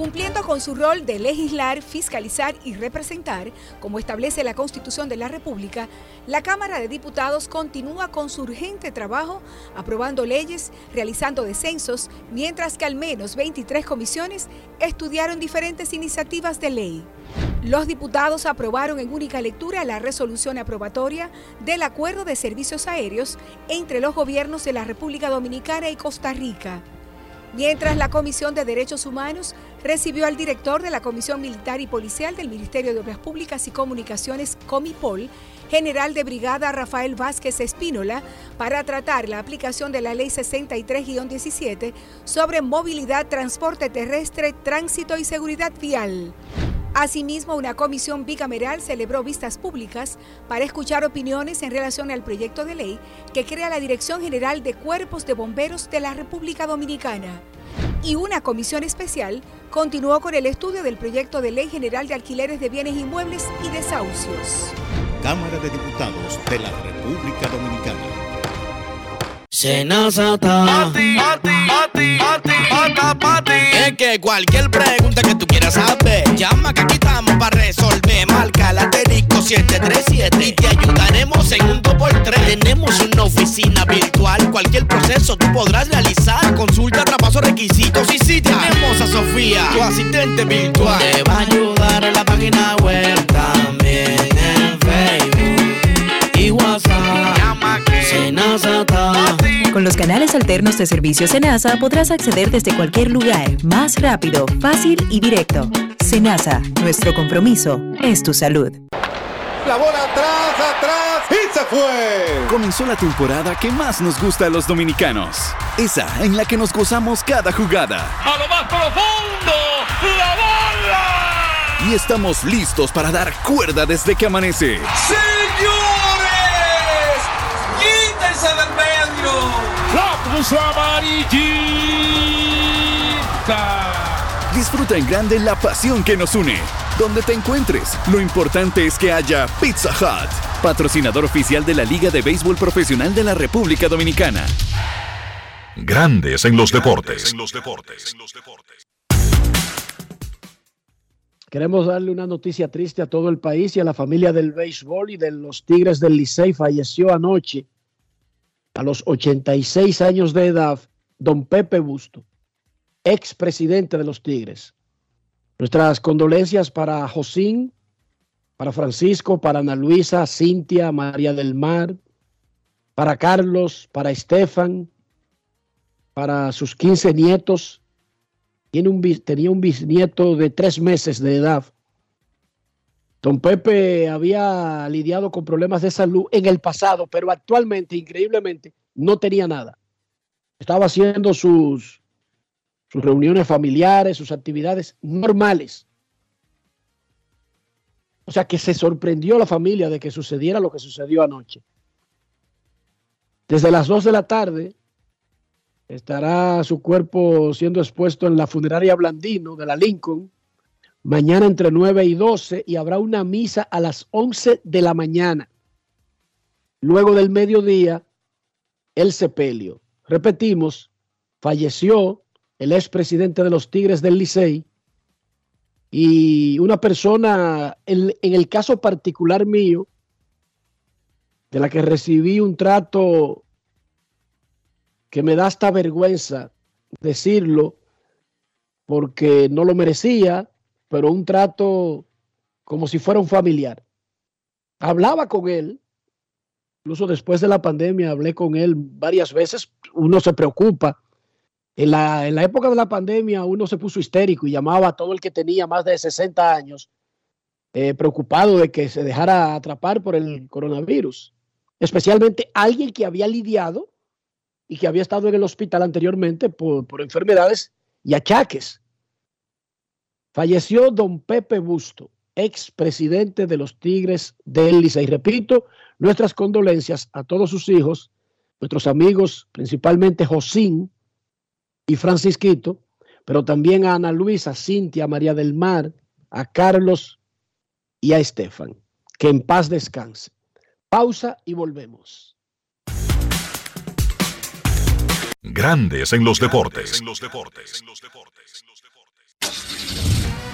Cumpliendo con su rol de legislar, fiscalizar y representar, como establece la Constitución de la República, la Cámara de Diputados continúa con su urgente trabajo aprobando leyes, realizando descensos, mientras que al menos 23 comisiones estudiaron diferentes iniciativas de ley. Los diputados aprobaron en única lectura la resolución aprobatoria del Acuerdo de Servicios Aéreos entre los gobiernos de la República Dominicana y Costa Rica. Mientras la Comisión de Derechos Humanos recibió al director de la Comisión Militar y Policial del Ministerio de Obras Públicas y Comunicaciones, Comipol, general de brigada Rafael Vázquez Espínola, para tratar la aplicación de la Ley 63-17 sobre movilidad, transporte terrestre, tránsito y seguridad vial. Asimismo, una comisión bicameral celebró vistas públicas para escuchar opiniones en relación al proyecto de ley que crea la Dirección General de Cuerpos de Bomberos de la República Dominicana. Y una comisión especial continuó con el estudio del proyecto de Ley General de Alquileres de Bienes Inmuebles y Desahucios. Cámara de Diputados de la República Dominicana. Senazata. Pati, pati, pati, pati, pata, pati. Es que cualquier pregunta que tú quieras saber, llama que aquí estamos para resolver. Marca la asterisco 737 y te ayudaremos en un 2x3. Tenemos una oficina virtual, cualquier proceso tú podrás realizar. Consulta, traspaso, requisitos y si tenemos a Sofía, tu asistente virtual. Te va a ayudar en la página web Con los canales alternos de servicio Senasa podrás acceder desde cualquier lugar, más rápido, fácil y directo. Senasa, nuestro compromiso es tu salud. La bola atrás, atrás y se fue. Comenzó la temporada que más nos gusta a los dominicanos. Esa en la que nos gozamos cada jugada. A lo más profundo, la bola. Y estamos listos para dar cuerda desde que amanece. ¡Señores! ¡Quítense del medio! ¡La puso amarillita! Disfruta en grande la pasión que nos une. Donde te encuentres, lo importante es que haya Pizza Hut, patrocinador oficial de la Liga de Béisbol Profesional de la República Dominicana. Grandes en los deportes. Queremos darle una noticia triste a todo el país y a la familia del béisbol y de los Tigres del Licey. Falleció anoche a los 86 años de edad don Pepe Busto, ex presidente de los Tigres. Nuestras condolencias para Josín, para Francisco, para Ana Luisa, Cintia, María del Mar, para Carlos, para Estefan, para sus 15 nietos. Tiene un, tenía un bisnieto de tres meses de edad. Don Pepe había lidiado con problemas de salud en el pasado, pero actualmente, increíblemente, no tenía nada. Estaba haciendo sus, sus reuniones familiares, sus actividades normales. O sea que se sorprendió la familia de que sucediera lo que sucedió anoche. Desde las 2 de la tarde, Estará su cuerpo siendo expuesto en la funeraria Blandino de la Lincoln mañana entre 9 y 12 y habrá una misa a las 11 de la mañana. Luego del mediodía, el sepelio. Repetimos, falleció el expresidente de los Tigres del Licey y una persona, en, en el caso particular mío, de la que recibí un trato que me da hasta vergüenza decirlo, porque no lo merecía, pero un trato como si fuera un familiar. Hablaba con él, incluso después de la pandemia hablé con él varias veces, uno se preocupa. En la, en la época de la pandemia uno se puso histérico y llamaba a todo el que tenía más de 60 años, eh, preocupado de que se dejara atrapar por el coronavirus, especialmente alguien que había lidiado y que había estado en el hospital anteriormente por, por enfermedades y achaques. Falleció don Pepe Busto, ex presidente de los Tigres del Licey. Repito, nuestras condolencias a todos sus hijos, nuestros amigos, principalmente Josín y Francisquito, pero también a Ana Luisa, Cintia, María del Mar, a Carlos y a Estefan. Que en paz descanse. Pausa y volvemos. Grandes en los deportes.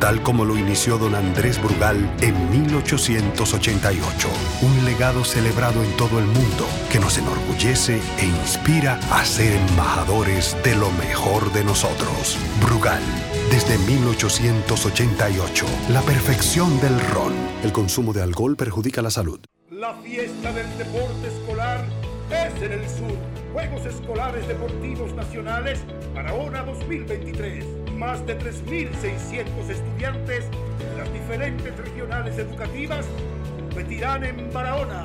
tal como lo inició don Andrés Brugal en 1888. Un legado celebrado en todo el mundo que nos enorgullece e inspira a ser embajadores de lo mejor de nosotros. Brugal, desde 1888, la perfección del ron. El consumo de alcohol perjudica la salud. La fiesta del deporte escolar es en el sur. Juegos Escolares Deportivos Nacionales Barahona 2023. Más de 3.600 estudiantes de las diferentes regionales educativas competirán en Barahona,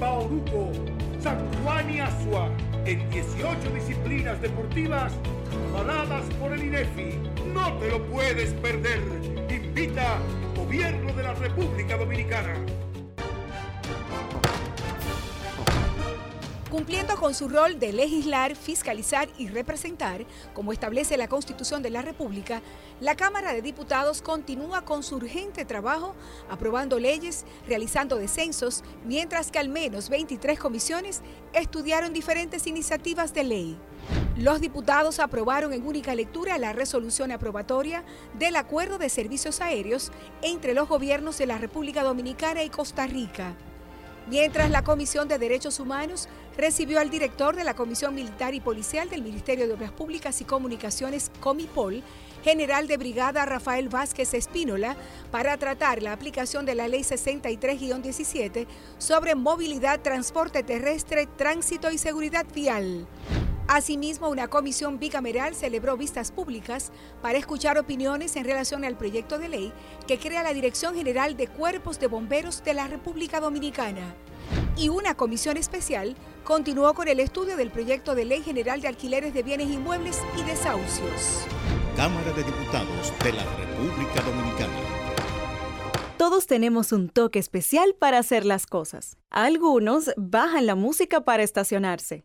Bauruco, San Juan y Asua en 18 disciplinas deportivas avaladas por el INEFI. No te lo puedes perder. Invita Gobierno de la República Dominicana. Cumpliendo con su rol de legislar, fiscalizar y representar, como establece la Constitución de la República, la Cámara de Diputados continúa con su urgente trabajo aprobando leyes, realizando descensos, mientras que al menos 23 comisiones estudiaron diferentes iniciativas de ley. Los diputados aprobaron en única lectura la resolución aprobatoria del Acuerdo de Servicios Aéreos entre los gobiernos de la República Dominicana y Costa Rica mientras la Comisión de Derechos Humanos recibió al director de la Comisión Militar y Policial del Ministerio de Obras Públicas y Comunicaciones, Comipol, general de brigada Rafael Vázquez Espínola, para tratar la aplicación de la Ley 63-17 sobre movilidad, transporte terrestre, tránsito y seguridad vial. Asimismo, una comisión bicameral celebró vistas públicas para escuchar opiniones en relación al proyecto de ley que crea la Dirección General de Cuerpos de Bomberos de la República Dominicana. Y una comisión especial continuó con el estudio del proyecto de ley general de alquileres de bienes inmuebles y desahucios. Cámara de Diputados de la República Dominicana. Todos tenemos un toque especial para hacer las cosas. Algunos bajan la música para estacionarse.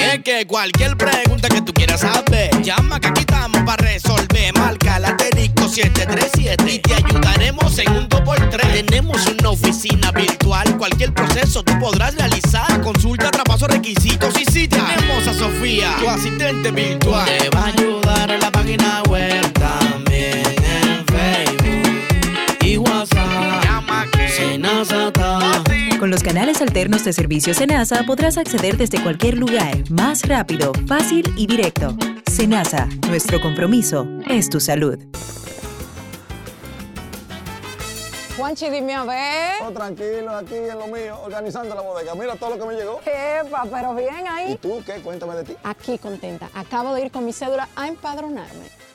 Es que cualquier pregunta que tú quieras saber, llama que aquí estamos para resolver. Marca la 737 y te ayudaremos en un 2x3. Tenemos una oficina virtual, cualquier proceso tú podrás realizar. Consulta, traspaso, requisitos y si tenemos a Sofía, tu asistente virtual. Te va a ayudar en la página web también en Facebook y WhatsApp. Llama que Con los canales alternos de servicio Senasa podrás acceder desde cualquier lugar, más rápido, fácil y directo. Senasa, nuestro compromiso es tu salud. Juanchi, dime a ver. Oh, tranquilo, aquí en lo mío, organizando la bodega. Mira todo lo que me llegó. Epa, pero bien ahí. ¿Y tú qué? Cuéntame de ti. Aquí contenta. Acabo de ir con mi cédula a empadronarme.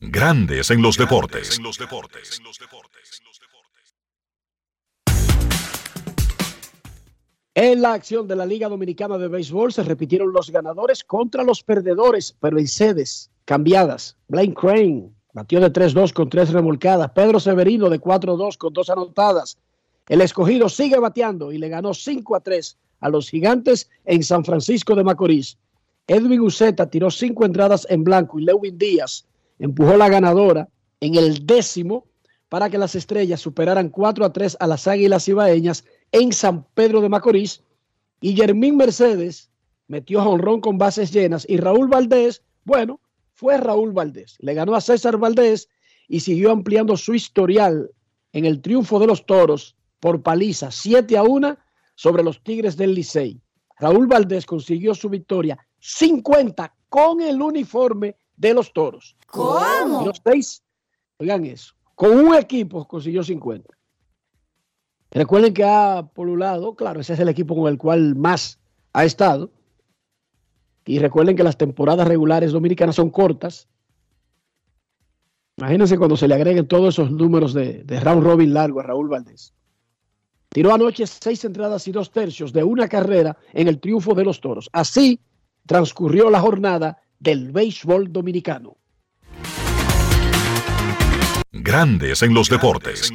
Grandes en los deportes. En la acción de la Liga Dominicana de Béisbol se repitieron los ganadores contra los perdedores, pero en sedes cambiadas. Blaine Crane batió de 3-2 con 3 remolcadas. Pedro Severino de 4-2 con 2 anotadas. El escogido sigue bateando y le ganó 5-3 a los gigantes en San Francisco de Macorís. Edwin Uceta tiró 5 entradas en blanco y Lewin Díaz empujó la ganadora en el décimo para que las estrellas superaran 4 a 3 a las Águilas Ibaeñas en San Pedro de Macorís. Y Germín Mercedes metió jonrón con bases llenas. Y Raúl Valdés, bueno, fue Raúl Valdés. Le ganó a César Valdés y siguió ampliando su historial en el triunfo de los toros por paliza 7 a 1 sobre los Tigres del Licey. Raúl Valdés consiguió su victoria 50 con el uniforme de los toros. ¿Cómo? Los seis, oigan eso, con un equipo consiguió 50. Recuerden que ha polulado, claro, ese es el equipo con el cual más ha estado. Y recuerden que las temporadas regulares dominicanas son cortas. Imagínense cuando se le agreguen todos esos números de, de round robin largo a Raúl Valdés. Tiró anoche seis entradas y dos tercios de una carrera en el triunfo de los toros. Así transcurrió la jornada del béisbol dominicano. Grandes en los deportes.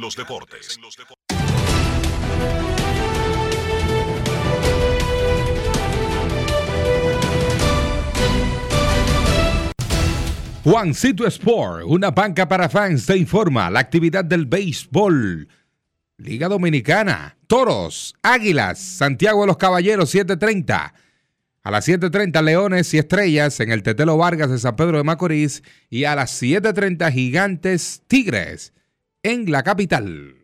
Juancito Sport, una banca para fans, te informa la actividad del béisbol. Liga Dominicana, Toros, Águilas, Santiago de los Caballeros, 730. A las 7.30 Leones y Estrellas en el Tetelo Vargas de San Pedro de Macorís y a las 7.30 Gigantes Tigres en la capital.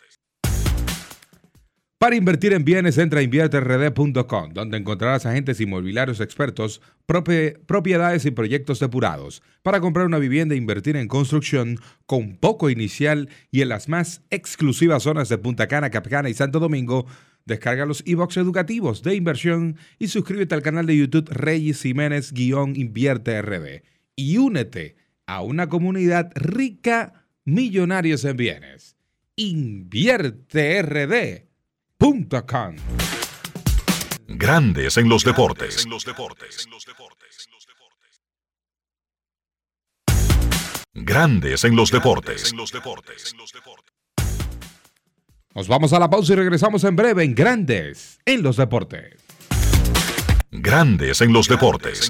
Para invertir en bienes, entra a invierterd.com, donde encontrarás agentes inmobiliarios expertos, propiedades y proyectos depurados. Para comprar una vivienda e invertir en construcción con poco inicial y en las más exclusivas zonas de Punta Cana, Capcana y Santo Domingo, descarga los e-box educativos de inversión y suscríbete al canal de YouTube Reyes Jiménez-Invierte RD. Y únete a una comunidad rica, millonarios en bienes. invierterd.com. Grandes en los deportes. Grandes en los deportes. Nos vamos a la pausa y regresamos en breve en Grandes en los deportes. Grandes en los deportes.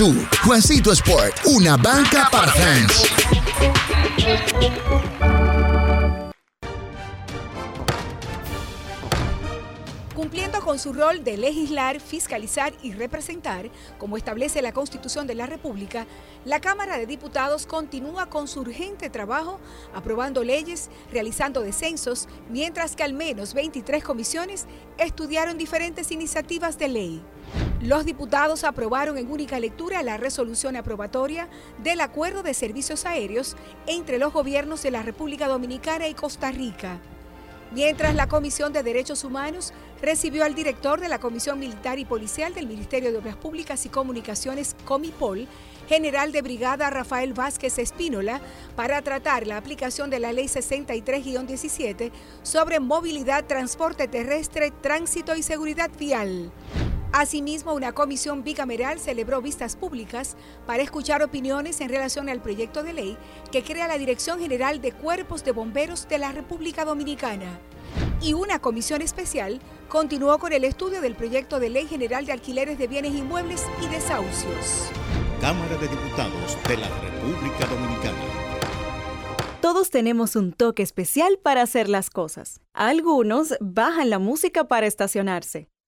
tú. Juancito Sport, una banca para fans. Cumpliendo con su rol de legislar, fiscalizar y representar, como establece la Constitución de la República, la Cámara de Diputados continúa con su urgente trabajo aprobando leyes, realizando descensos, mientras que al menos 23 comisiones estudiaron diferentes iniciativas de ley. Los diputados aprobaron en única lectura la resolución aprobatoria del Acuerdo de Servicios Aéreos entre los gobiernos de la República Dominicana y Costa Rica. Mientras la Comisión de Derechos Humanos recibió al director de la Comisión Militar y Policial del Ministerio de Obras Públicas y Comunicaciones, Comipol, general de brigada Rafael Vázquez Espínola, para tratar la aplicación de la Ley 63-17 sobre movilidad, transporte terrestre, tránsito y seguridad vial. Asimismo, una comisión bicameral celebró vistas públicas para escuchar opiniones en relación al proyecto de ley que crea la Dirección General de Cuerpos de Bomberos de la República Dominicana. Y una comisión especial continuó con el estudio del proyecto de Ley General de Alquileres de Bienes Inmuebles y Desahucios. Cámara de Diputados de la República Dominicana. Todos tenemos un toque especial para hacer las cosas. Algunos bajan la música para estacionarse.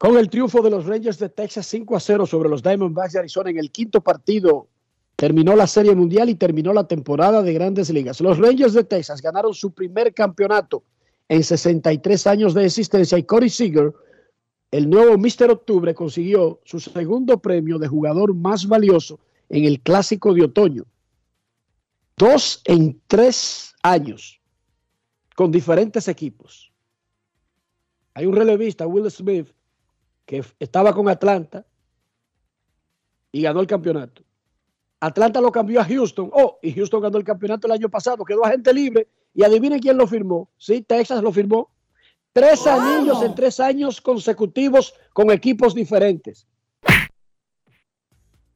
Con el triunfo de los Rangers de Texas 5 a 0 sobre los Diamondbacks de Arizona en el quinto partido, terminó la Serie Mundial y terminó la temporada de Grandes Ligas. Los Rangers de Texas ganaron su primer campeonato en 63 años de existencia y Corey Seager, el nuevo Mr. Octubre, consiguió su segundo premio de jugador más valioso en el Clásico de Otoño. Dos en tres años con diferentes equipos. Hay un relevista, Will Smith, que estaba con Atlanta y ganó el campeonato. Atlanta lo cambió a Houston. Oh, y Houston ganó el campeonato el año pasado. Quedó agente libre. Y adivinen quién lo firmó. Sí, Texas lo firmó. Tres anillos en tres años consecutivos con equipos diferentes.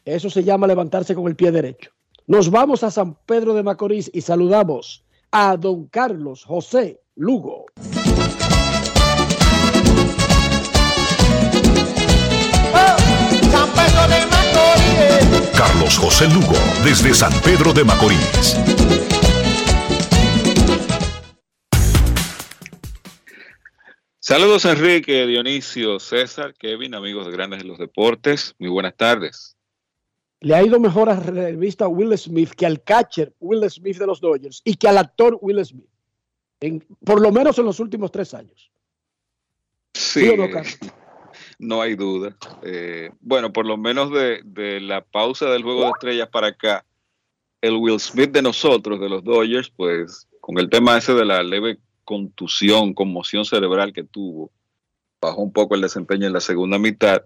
Eso se llama levantarse con el pie derecho. Nos vamos a San Pedro de Macorís y saludamos a don Carlos José Lugo. Carlos José Lugo, desde San Pedro de Macorís. Saludos Enrique, Dionisio, César, Kevin, amigos de Grandes de los Deportes. Muy buenas tardes. Le ha ido mejor a la revista Will Smith que al catcher Will Smith de los Dodgers y que al actor Will Smith. En, por lo menos en los últimos tres años. Sí. ¿Sí no, no, hay duda. Eh, bueno, por lo menos de, de, la pausa del juego de estrellas para acá, el Will Smith de nosotros, de los Dodgers, pues con el tema ese de la leve contusión, conmoción cerebral que tuvo, bajó un poco el desempeño en la segunda mitad.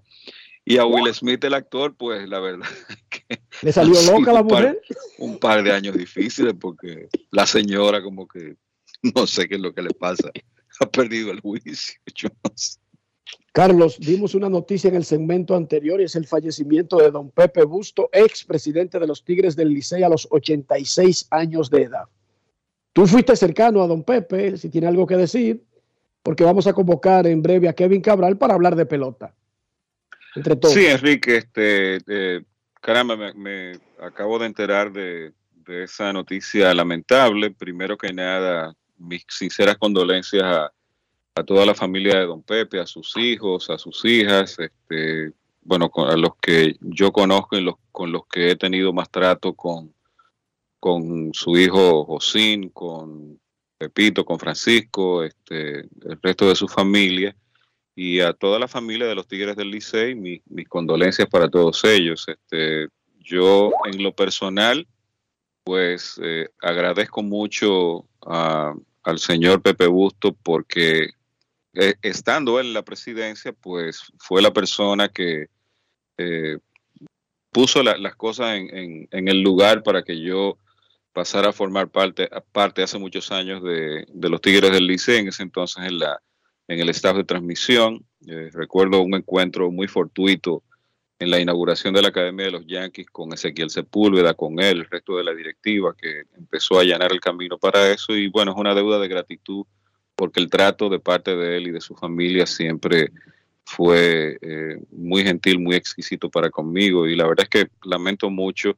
Y a Will Smith, el actor, pues la verdad [LAUGHS] que... ¿Le salió [LAUGHS] loca la mujer? Par, un par de años difíciles porque la señora como que no sé qué es lo que le pasa. Ha perdido el juicio. [LAUGHS] Yo no sé. Carlos, dimos una noticia en el segmento anterior y es el fallecimiento de don Pepe Busto, ex presidente de los Tigres del Licey a los 86 años de edad. Tú fuiste cercano a don Pepe, si tiene algo que decir, porque vamos a convocar en breve a Kevin Cabral para hablar de pelota. Sí, Enrique, este, eh, caramba, me, acabo de enterar de, esa noticia lamentable. Primero que nada, mis sinceras condolencias a, toda la familia de don Pepe, a sus hijos, a sus hijas, este, bueno, a los que yo conozco y los, con los que he tenido más trato con, con su hijo Josín, con Pepito, con Francisco, este, el resto de su familia y a toda la familia de los Tigres del Licey, mis condolencias para todos ellos. Este, yo en lo personal, pues eh, agradezco mucho al señor Pepe Busto porque eh, estando él en la presidencia, pues fue la persona que eh, puso las cosas en, el lugar para que yo pasar a formar parte, parte hace muchos años de, los Tigres del Liceo, en ese entonces en, la, en el staff de transmisión. Eh, recuerdo un encuentro muy fortuito en la inauguración de la Academia de los Yankees con Ezequiel Sepúlveda, con él, el resto de la directiva, que empezó a allanar el camino para eso. Y bueno, es una deuda de gratitud porque el trato de parte de él y de su familia siempre fue eh, muy gentil, muy exquisito para conmigo. Y la verdad es que lamento mucho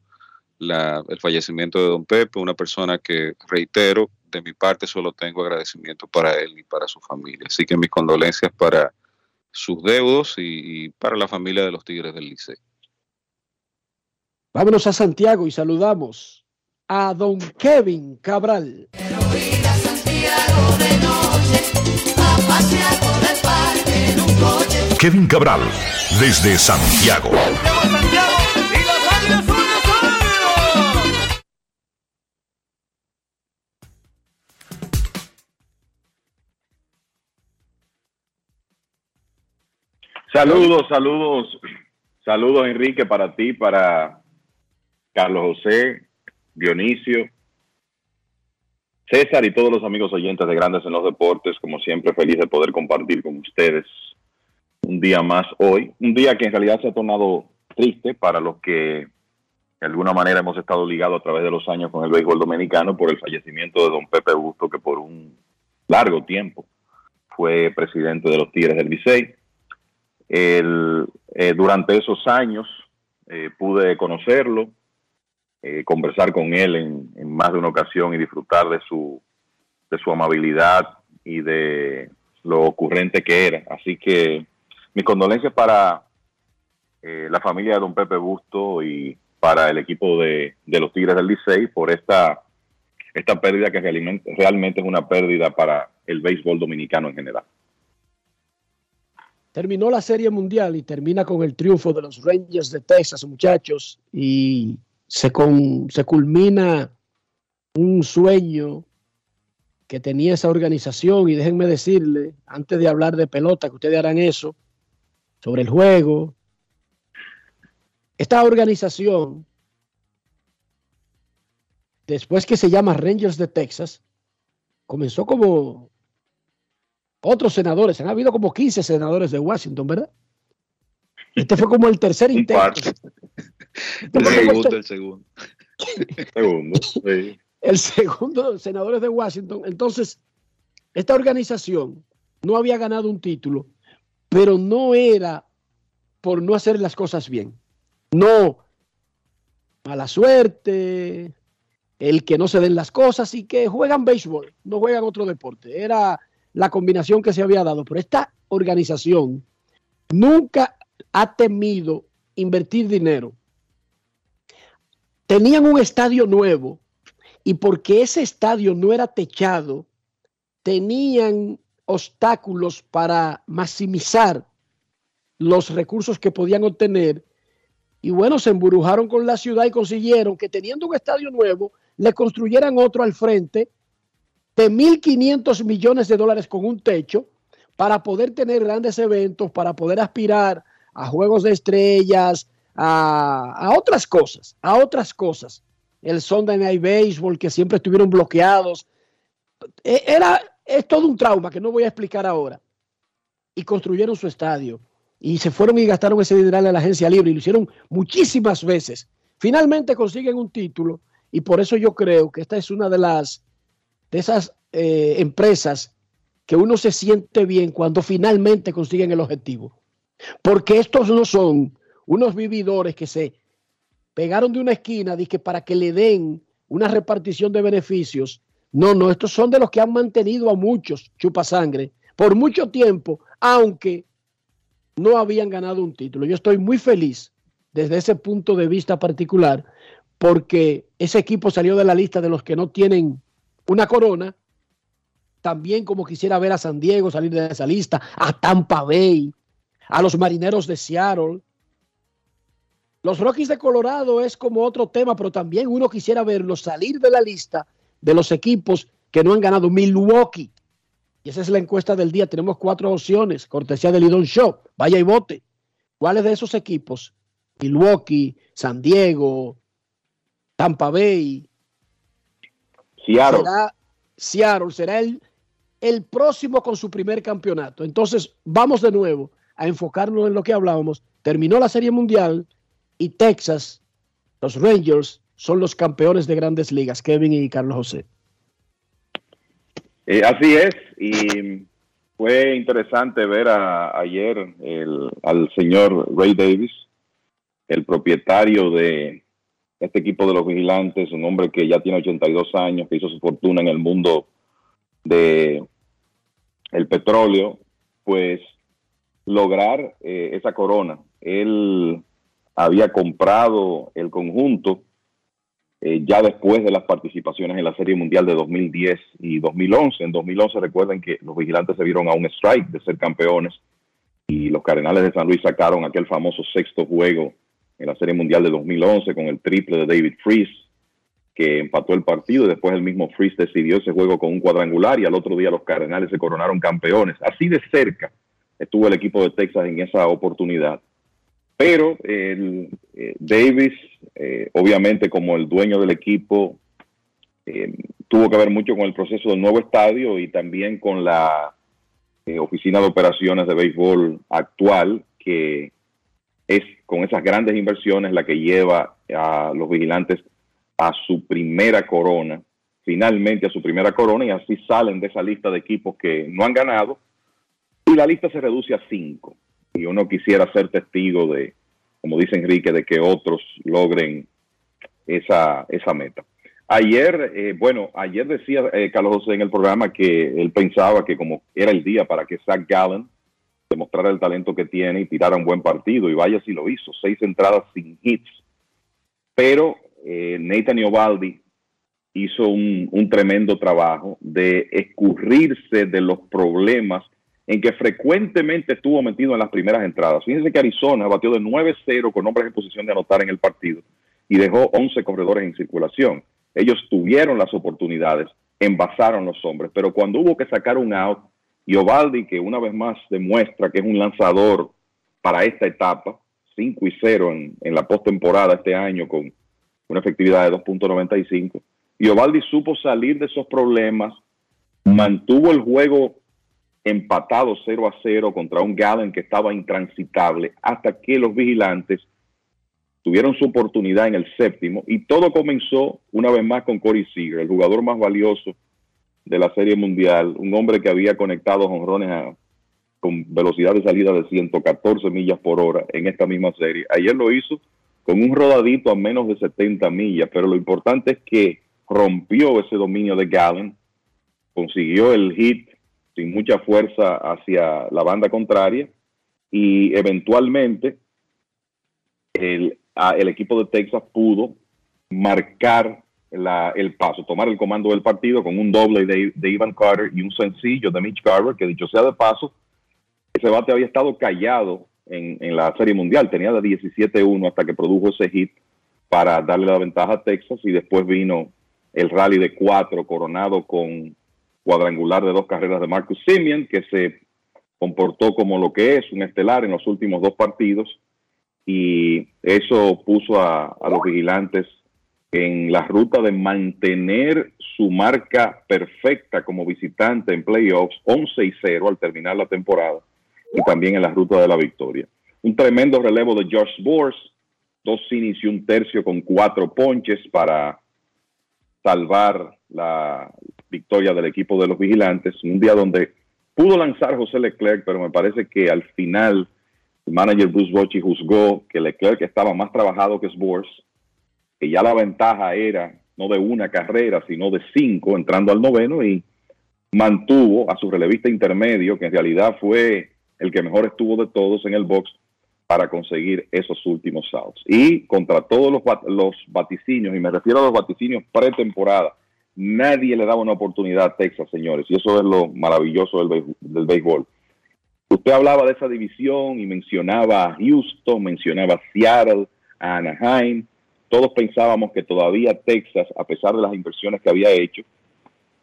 el fallecimiento de don Pepe, una persona que, reitero, de mi parte solo tengo agradecimiento para él y para su familia. Así que mis condolencias para sus deudos y, para la familia de los Tigres del Liceo. Vámonos a Santiago y saludamos a don Kevin Cabral. Kevin Cabral, desde Santiago. Saludos, saludos, saludos Enrique para ti, para Carlos José, Dionisio, César y todos los amigos oyentes de Grandes en los Deportes, como siempre feliz de poder compartir con ustedes un día más hoy, un día que en realidad se ha tornado triste para los que de alguna manera hemos estado ligados a través de los años con el béisbol dominicano por el fallecimiento de don Pepe Busto, que por un largo tiempo fue presidente de los Tigres del Licey. Eh, durante esos años eh, pude conocerlo, eh, conversar con él en, más de una ocasión y disfrutar de su, de su amabilidad y de lo ocurrente que era. Así que mis condolencias para la familia de don Pepe Busto y para el equipo de, de los Tigres del Licey por esta, esta pérdida que realmente, realmente es una pérdida para el béisbol dominicano en general. Terminó la Serie Mundial y termina con el triunfo de los Rangers de Texas, muchachos, y se, se culmina un sueño que tenía esa organización y déjenme decirle, antes de hablar de pelota, que ustedes harán eso, sobre el juego, esta organización, después que se llama Rangers de Texas, comenzó como otros senadores. Han habido como 15 senadores de Washington, ¿verdad? Este fue como el tercer intento. [LAUGHS] el segundo, el segundo. segundo El segundo, senadores de Washington. Entonces, esta organización no había ganado un título, pero no era por no hacer las cosas bien. No, mala suerte, el que no se den las cosas y que juegan béisbol, no juegan otro deporte. Era la combinación que se había dado. Pero esta organización nunca ha temido invertir dinero. Tenían un estadio nuevo y porque ese estadio no era techado, tenían obstáculos para maximizar los recursos que podían obtener. Y bueno, se emburujaron con la ciudad y consiguieron que teniendo un estadio nuevo, le construyeran otro al frente de 1.500 millones de dólares con un techo para poder tener grandes eventos, para poder aspirar a juegos de estrellas, a, otras cosas, a otras cosas. El Sunday Night Baseball, que siempre estuvieron bloqueados. E, era, es todo un trauma que no voy a explicar ahora. y construyeron su estadio. Y se fueron y gastaron ese dinero en la agencia libre y lo hicieron muchísimas veces. Finalmente consiguen un título y por eso yo creo que esta es una de las de esas eh, empresas que uno se siente bien cuando finalmente consiguen el objetivo. Porque estos no son unos vividores que se pegaron de una esquina que para que le den una repartición de beneficios. No, no, estos son de los que han mantenido a muchos chupa sangre por mucho tiempo, aunque no habían ganado un título. Yo estoy muy feliz desde ese punto de vista particular porque ese equipo salió de la lista de los que no tienen una corona. También como quisiera ver a San Diego salir de esa lista, a Tampa Bay, a los Marineros de Seattle. Los Rockies de Colorado es como otro tema, pero también uno quisiera verlos salir de la lista de los equipos que no han ganado. Milwaukee. Y esa es la encuesta del día. Tenemos cuatro opciones, cortesía del Lidon Show. Vaya y vote. ¿Cuáles de esos equipos? Milwaukee, San Diego, Tampa Bay. Seattle. Será, Seattle será el, el próximo con su primer campeonato. Entonces, vamos de nuevo a enfocarnos en lo que hablábamos. Terminó la Serie Mundial y Texas, los Rangers, son los campeones de grandes ligas, Kevin y Carlos José. Eh, así es, y fue interesante ver ayer al señor Ray Davis, el propietario de este equipo de los vigilantes, un hombre que ya tiene 82 años, que hizo su fortuna en el mundo de el petróleo, pues lograr eh, esa corona. Él había comprado el conjunto eh, ya después de las participaciones en la Serie Mundial de 2010 y 2011. En 2011 recuerden que los vigilantes se vieron a un strike de ser campeones y los Cardenales de San Luis sacaron aquel famoso sexto juego en la Serie Mundial de 2011 con el triple de David Freeze que empató el partido y después el mismo Freeze decidió ese juego con un cuadrangular y al otro día los Cardenales se coronaron campeones. Así de cerca estuvo el equipo de Texas en esa oportunidad. Pero eh, Davis, eh, obviamente como el dueño del equipo, eh, tuvo que ver mucho con el proceso del nuevo estadio y también con la oficina de operaciones de béisbol actual, que es con esas grandes inversiones la que lleva a los vigilantes a su primera corona, finalmente a su primera corona, y así salen de esa lista de equipos que no han ganado y la lista se reduce a cinco. Y uno quisiera ser testigo de, como dice Enrique, de que otros logren esa, esa meta. Ayer, eh, bueno, ayer decía eh, Carlos José en el programa que él pensaba que como era el día para que Zach Gallen demostrara el talento que tiene y tirara un buen partido, y vaya si lo hizo, seis entradas sin hits. Pero eh, Nathan Iovaldi hizo un, un tremendo trabajo de escurrirse de los problemas en que frecuentemente estuvo metido en las primeras entradas. Fíjense que Arizona batió de 9-0 con hombres en posición de anotar en el partido y dejó 11 corredores en circulación. Ellos tuvieron las oportunidades, envasaron los hombres, pero cuando hubo que sacar un out, y que una vez más demuestra que es un lanzador para esta etapa, 5 y 0 en, en la postemporada este año con una efectividad de 2.95, y Ovaldi supo salir de esos problemas, mantuvo el juego empatado 0 a 0 contra un Gallen que estaba intransitable hasta que los vigilantes tuvieron su oportunidad en el séptimo y todo comenzó una vez más con Corey Seager, el jugador más valioso de la Serie Mundial, un hombre que había conectado jonrones con velocidad de salida de 114 millas por hora en esta misma serie. Ayer lo hizo con un rodadito a menos de 70 millas, pero lo importante es que rompió ese dominio de Gallen, consiguió el hit sin mucha fuerza hacia la banda contraria y eventualmente el, el equipo de Texas pudo marcar la, el paso, tomar el comando del partido con un doble de, de, Ivan Carter y un sencillo de Mitch Garber, que dicho sea de paso, ese bate había estado callado en, en la Serie Mundial, tenía de 17-1 hasta que produjo ese hit para darle la ventaja a Texas y después vino el rally de cuatro coronado con cuadrangular de dos carreras de Marcus Simeon, que se comportó como lo que es un estelar en los últimos dos partidos y eso puso a, los vigilantes en la ruta de mantener su marca perfecta como visitante en playoffs 11 y 0 al terminar la temporada y también en la ruta de la victoria. Un tremendo relevo de George Bors, dos innings y un tercio con cuatro ponches para salvar la victoria del equipo de los vigilantes. Un día donde pudo lanzar José Leclerc, pero me parece que al final el manager Bruce Bochy juzgó que Leclerc estaba más trabajado que Sbors, que ya la ventaja era no de una carrera, sino de cinco entrando al noveno y mantuvo a su relevista intermedio, que en realidad fue el que mejor estuvo de todos en el box para conseguir esos últimos outs. Y contra todos los, los vaticinios, y me refiero a los vaticinios pretemporada, nadie le daba una oportunidad a Texas, señores, y eso es lo maravilloso del, del béisbol. Usted hablaba de esa división y mencionaba a Houston, mencionaba a Seattle, a Anaheim. Todos pensábamos que todavía Texas, a pesar de las inversiones que había hecho,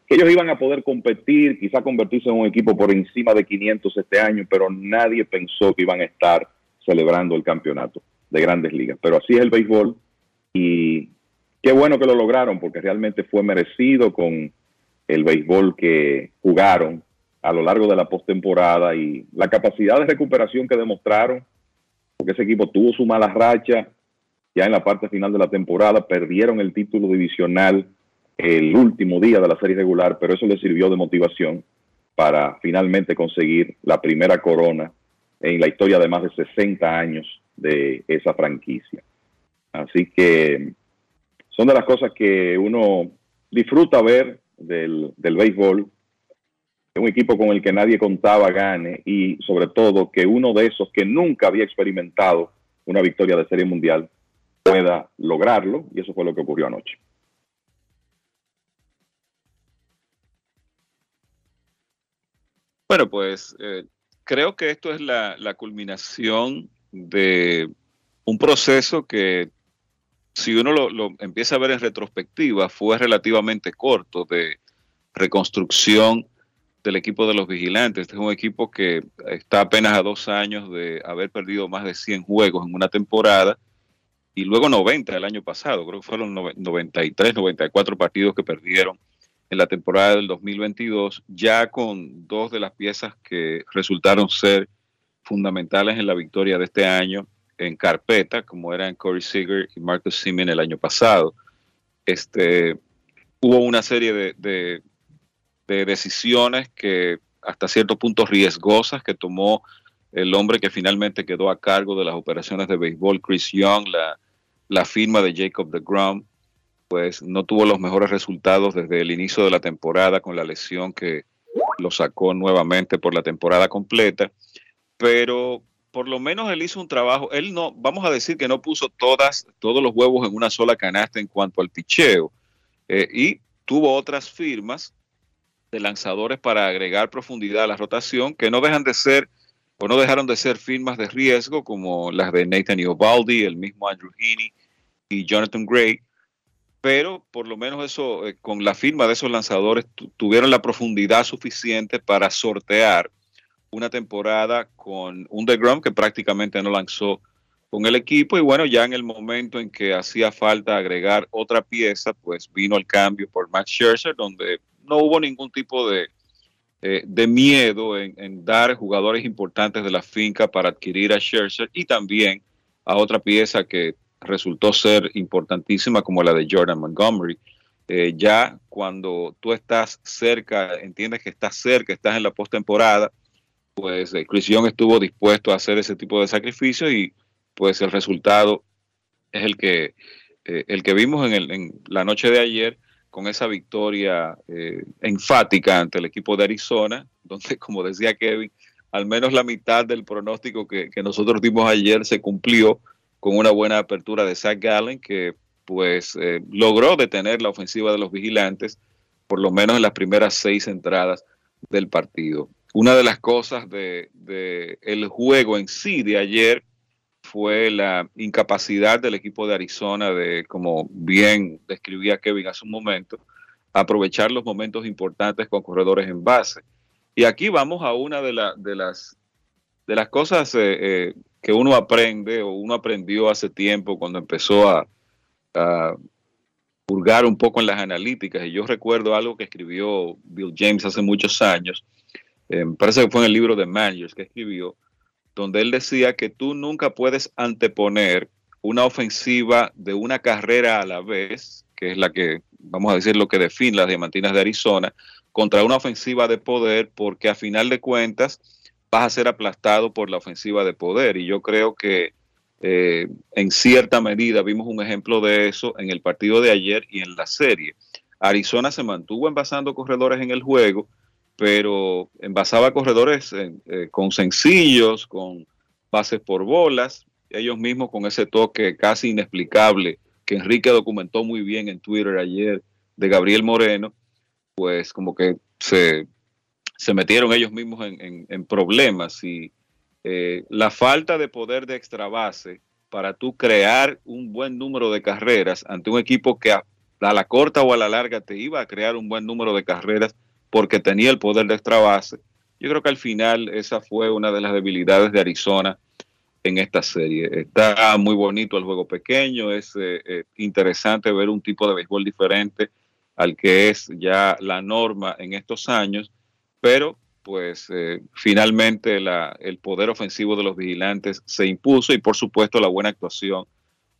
que ellos iban a poder competir, quizá convertirse en un equipo por encima de 500 este año, pero nadie pensó que iban a estar celebrando el campeonato de grandes ligas. Pero así es el béisbol y qué bueno que lo lograron porque realmente fue merecido con el béisbol que jugaron a lo largo de la postemporada y la capacidad de recuperación que demostraron, porque ese equipo tuvo su mala racha ya en la parte final de la temporada, perdieron el título divisional el último día de la serie regular, pero eso le sirvió de motivación para finalmente conseguir la primera corona en la historia de más de 60 años de esa franquicia. Así que son de las cosas que uno disfruta ver del, del béisbol, un equipo con el que nadie contaba gane y sobre todo que uno de esos que nunca había experimentado una victoria de serie mundial pueda lograrlo y eso fue lo que ocurrió anoche. Bueno, pues eh, creo que esto es la, culminación de un proceso que, si uno lo, empieza a ver en retrospectiva, fue relativamente corto de reconstrucción del equipo de los vigilantes. Este es un equipo que está apenas a dos años de haber perdido más de 100 juegos en una temporada y luego 90 el año pasado. Creo que fueron 93, 94 partidos que perdieron en la temporada del 2022, ya con dos de las piezas que resultaron ser fundamentales en la victoria de este año en carpeta, como eran Corey Seager y Marcus Simeon el año pasado. Este, hubo una serie de, de decisiones que hasta cierto punto riesgosas que tomó el hombre que finalmente quedó a cargo de las operaciones de béisbol, Chris Young, la, la firma de Jacob de Grum, pues no tuvo los mejores resultados desde el inicio de la temporada con la lesión que lo sacó nuevamente por la temporada completa, pero por lo menos él hizo un trabajo, él no, vamos a decir que no puso todas, todos los huevos en una sola canasta en cuanto al picheo, eh, y tuvo otras firmas de lanzadores para agregar profundidad a la rotación que no dejan de ser o no dejaron de ser firmas de riesgo como las de Nathan Iovaldi, el mismo Andrew Heaney y Jonathan Gray, pero por lo menos eso, eh, con la firma de esos lanzadores, tuvieron la profundidad suficiente para sortear una temporada con un DeGrom que prácticamente no lanzó con el equipo y bueno, ya en el momento en que hacía falta agregar otra pieza, pues vino el cambio por Max Scherzer, donde no hubo ningún tipo de, eh, de miedo en, dar jugadores importantes de la finca para adquirir a Scherzer y también a otra pieza que resultó ser importantísima como la de Jordan Montgomery. Eh, ya cuando tú estás cerca, entiendes que estás cerca, estás en la postemporada, pues eh, Chris Young estuvo dispuesto a hacer ese tipo de sacrificio y pues el resultado es el que, eh, el que vimos en, el, en, la noche de ayer con esa victoria enfática ante el equipo de Arizona, [LAUGHS] donde como decía Kevin, al menos la mitad del pronóstico que, que nosotros dimos ayer se cumplió con una buena apertura de Zach Gallen, que pues eh, logró detener la ofensiva de los vigilantes, por lo menos en las primeras seis entradas del partido. Una de las cosas de, el juego en sí de ayer fue la incapacidad del equipo de Arizona de, como bien describía Kevin hace un momento, aprovechar los momentos importantes con corredores en base. Y aquí vamos a una de, de las de las cosas eh, eh, que uno aprende o uno aprendió hace tiempo cuando empezó a, a un poco en las analíticas. Y yo recuerdo algo que escribió Bill James hace muchos años, eh, me parece que fue en el libro de Managers que escribió, donde él decía que tú nunca puedes anteponer una ofensiva de una carrera a la vez, que es la que, vamos a decir, lo que define las diamantinas de Arizona, contra una ofensiva de poder, porque a final de cuentas vas a ser aplastado por la ofensiva de poder. Y yo creo que eh, en cierta medida vimos un ejemplo de eso en el partido de ayer y en la serie. Arizona se mantuvo envasando corredores en el juego, pero envasaba corredores eh, con sencillos, con bases por bolas, ellos mismos con ese toque casi inexplicable que Enrique documentó muy bien en Twitter ayer de Gabriel Moreno, pues como que se, metieron ellos mismos en, problemas y eh, la falta de poder de extra base para tú crear un buen número de carreras ante un equipo que a, a, la corta o a la larga te iba a crear un buen número de carreras porque tenía el poder de extra base. Yo creo que al final esa fue una de las debilidades de Arizona en esta serie. Está muy bonito el juego pequeño, es eh, eh, interesante ver un tipo de béisbol diferente al que es ya la norma en estos años, pero pues eh, finalmente el poder ofensivo de los vigilantes se impuso y por supuesto la buena actuación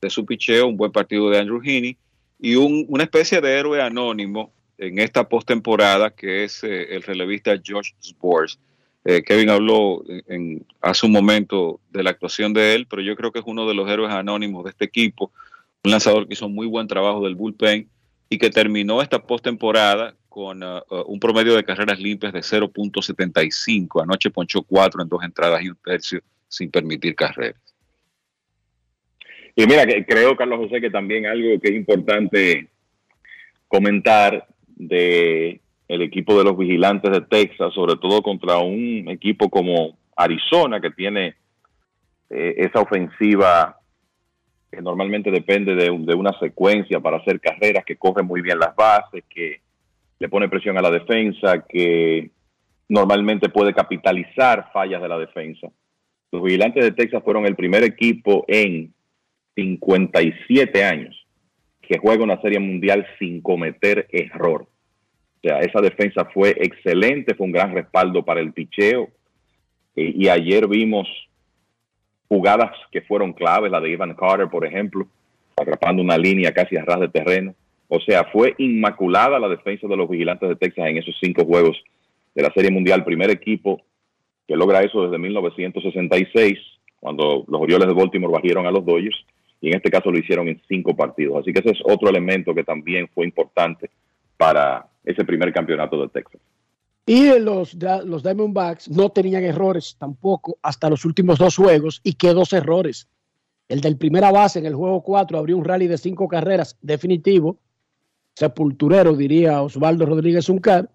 de su picheo, un buen partido de Andrew Heaney y una especie de héroe anónimo en esta postemporada que es el relevista Josh Sports eh, Kevin habló en, hace un momento de la actuación de él, pero yo creo que es uno de los héroes anónimos de este equipo, un lanzador que hizo muy buen trabajo del bullpen y que terminó esta postemporada con uh, uh, un promedio de carreras limpias de 0.75. Anoche ponchó cuatro en dos entradas y un tercio sin permitir carreras. Y mira, que creo, Carlos José, que también algo que es importante comentar de el equipo de los vigilantes de Texas, sobre todo contra un equipo como Arizona, que tiene eh, esa ofensiva que normalmente depende de, una secuencia para hacer carreras, que corre muy bien las bases, que le pone presión a la defensa, que normalmente puede capitalizar fallas de la defensa. Los vigilantes de Texas fueron el primer equipo en 57 años que juega una serie mundial sin cometer error. O sea, esa defensa fue excelente, fue un gran respaldo para el picheo. Y, ayer vimos jugadas que fueron claves, la de Ivan Carter, por ejemplo, atrapando una línea casi a ras de terreno. O sea, fue inmaculada la defensa de los vigilantes de Texas en esos cinco juegos de la Serie Mundial. Primer equipo que logra eso desde 1966, cuando los Orioles de Baltimore bajaron a los Dodgers, y en este caso lo hicieron en cinco partidos. Así que ese es otro elemento que también fue importante para ese primer campeonato de Texas. Y los, los Diamondbacks no tenían errores tampoco hasta los últimos dos juegos y qué dos errores. El del primera base en el juego 4 abrió un rally de cinco carreras definitivo, sepulturero diría Osvaldo Rodríguez Uncar.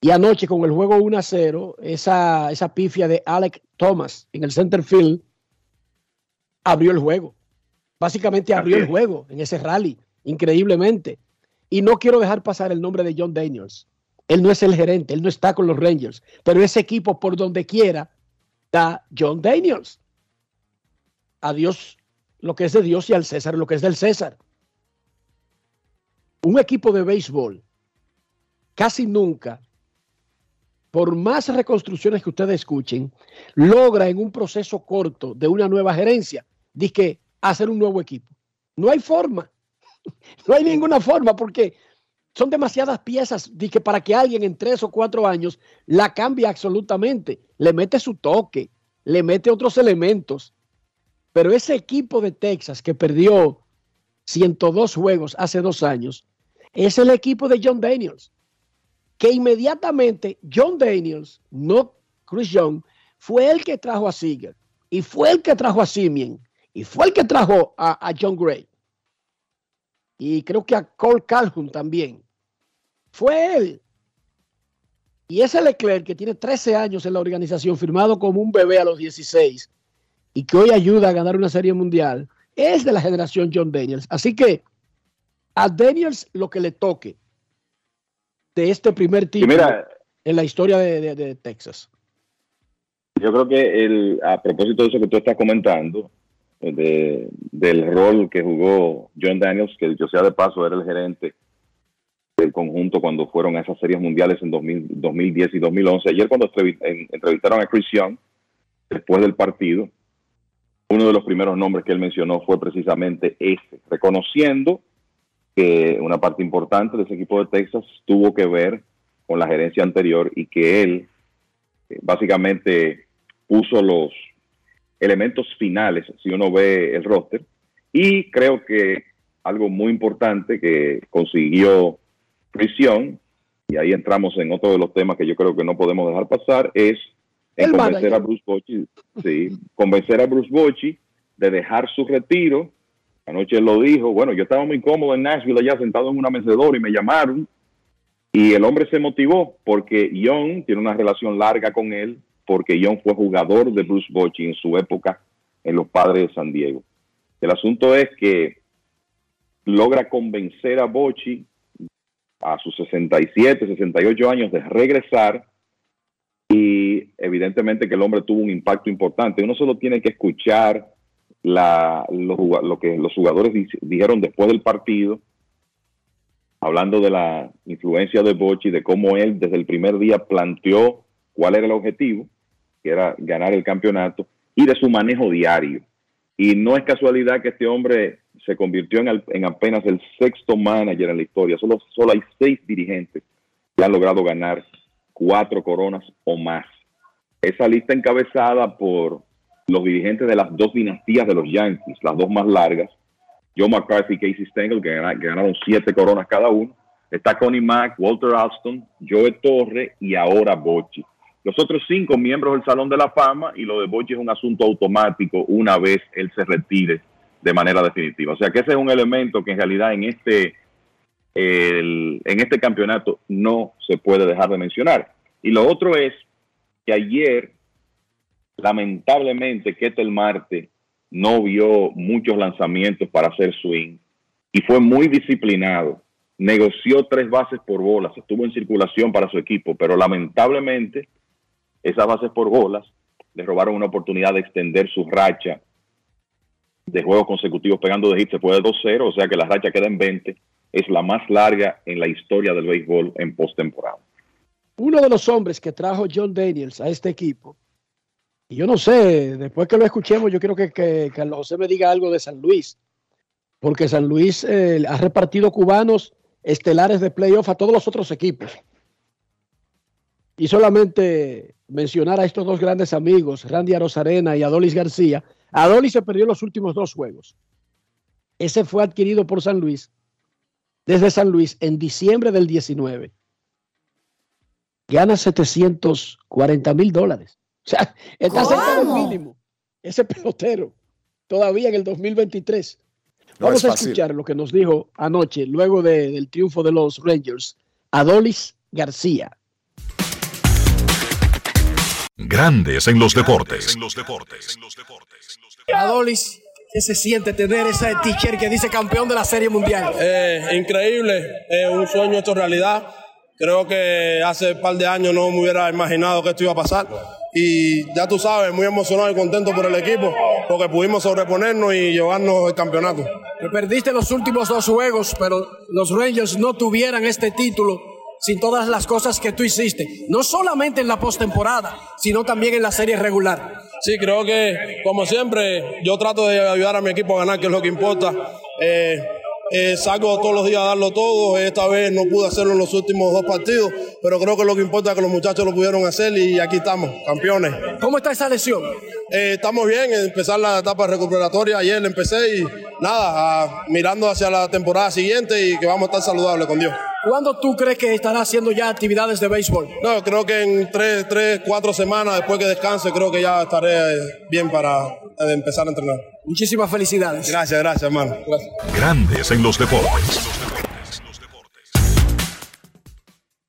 Y anoche con el juego 1 a 0, esa, esa pifia de Alec Thomas en el center field abrió el juego. Básicamente abrió el juego en ese rally, increíblemente. Y no quiero dejar pasar el nombre de John Daniels. Él no es el gerente, él no está con los Rangers, pero ese equipo por donde quiera está John Daniels. A Dios lo que es de Dios y al César lo que es del César. Un equipo de béisbol casi nunca, por más reconstrucciones que ustedes escuchen, logra en un proceso corto de una nueva gerencia, dice hacer un nuevo equipo. No hay forma. [LAUGHS] No hay ninguna forma porque son demasiadas piezas de que para que alguien en tres o cuatro años la cambie absolutamente, le mete su toque, le mete otros elementos. Pero ese equipo de Texas que perdió 102 juegos hace dos años, es el equipo de John Daniels, que inmediatamente John Daniels, no Chris Young, fue el que trajo a Seager, y fue el que trajo a Simeon, y fue el que trajo a, a John Gray y creo que a Cole Calhoun también. Fue él. Y ese Leclerc que tiene 13 años en la organización, firmado como un bebé a los 16 y que hoy ayuda a ganar una serie mundial, es de la generación John Daniels. Así que a Daniels lo que le toque de este primer título en la historia de, Texas. Yo creo que el, a propósito de eso que tú estás comentando, de, del rol que jugó John Daniels, que yo sea de paso era el gerente del conjunto cuando fueron a esas series mundiales en 2010 y 2011. Ayer cuando entrevistaron a Chris Young, después del partido, uno de los primeros nombres que él mencionó fue precisamente ese, reconociendo que una parte importante de ese equipo de Texas tuvo que ver con la gerencia anterior y que él eh, básicamente puso los elementos finales, si uno ve el roster, y creo que algo muy importante que consiguió prisión, y ahí entramos en otro de los temas que yo creo que no podemos dejar pasar, es convencer a Bruce Bochy, sí, convencer a Bruce Bochy de dejar su retiro. Anoche él lo dijo, bueno, yo estaba muy cómodo en Nashville allá sentado en una mecedora y me llamaron y el hombre se motivó porque Young tiene una relación larga con él, porque Young fue jugador de Bruce Bochy en su época en los Padres de San Diego. El asunto es que logra convencer a Bochy a sus 67, 68 años de regresar y evidentemente que el hombre tuvo un impacto importante. Uno solo tiene que escuchar la, lo, que los jugadores dijeron después del partido, hablando de la influencia de Bochy, de cómo él desde el primer día planteó cuál era el objetivo, que era ganar el campeonato, y de su manejo diario. Y no es casualidad que este hombre se convirtió en, en apenas el sexto manager en la historia. Solo, solo hay seis dirigentes que han logrado ganar cuatro coronas o más. Esa lista encabezada por los dirigentes de las dos dinastías de los Yankees, las dos más largas, Joe McCarthy y Casey Stengel, que, ganaron siete coronas cada uno. Está Connie Mack, Walter Alston, Joe Torre y ahora Bochy. Los otros cinco miembros del Salón de la Fama y lo de Bochy es un asunto automático una vez él se retire de manera definitiva. O sea que ese es un elemento que en realidad en este en este campeonato no se puede dejar de mencionar. Y lo otro es que ayer, lamentablemente, Ketel Marte no vio muchos lanzamientos para hacer swing y fue muy disciplinado. Negoció tres bases por bolas, estuvo en circulación para su equipo, pero lamentablemente esas bases por bolas le robaron una oportunidad de extender su racha de juegos consecutivos pegando de hit. Se fue de 2-0, o sea que la racha queda en 20 es la más larga en la historia del béisbol en postemporada. Uno de los hombres que trajo John Daniels a este equipo, y yo no sé, después que lo escuchemos, yo quiero que, que Carlos José me diga algo de San Luis, porque San Luis eh, ha repartido cubanos estelares de playoff a todos los otros equipos. Y solamente mencionar a estos dos grandes amigos, Randy Arozarena y Adolis García. Adolis se perdió los últimos dos juegos. Ese fue adquirido por San Luis desde San Luis en diciembre del 19, gana 740 mil dólares. O sea, está cerca del mínimo. Ese pelotero, todavía en el 2023. Vamos a escuchar lo que nos dijo anoche, luego del triunfo de los Rangers, Adolis García. Grandes en los deportes. En los deportes. Adolis, ¿Qué se siente tener esa t-shirt que dice campeón de la Serie Mundial? Eh, increíble, es un sueño hecho realidad. Creo que hace un par de años no me hubiera imaginado que esto iba a pasar. Y ya tú sabes, muy emocionado y contento por el equipo, porque pudimos sobreponernos y llevarnos el campeonato. perdiste los últimos dos juegos, pero los Rangers no tuvieran este título sin todas las cosas que tú hiciste, no solamente en la postemporada, sino también en la serie regular. Sí, creo que, como siempre, yo trato de ayudar a mi equipo a ganar, que es lo que importa. Eh, eh, salgo todos los días a darlo todo. Esta vez no pude hacerlo en los últimos dos partidos, pero creo que lo que importa es que los muchachos lo pudieron hacer y aquí estamos, campeones. ¿Cómo está esa lesión? Eh, estamos bien, empezar la etapa recuperatoria. Ayer empecé y nada, mirando hacia la temporada siguiente y que vamos a estar saludables con Dios. ¿Cuándo tú crees que estará haciendo ya actividades de béisbol? No, creo que en tres, tres, cuatro semanas después que descanse, creo que ya estaré bien para empezar a entrenar. Muchísimas felicidades. Gracias, gracias, hermano. Grandes en los deportes.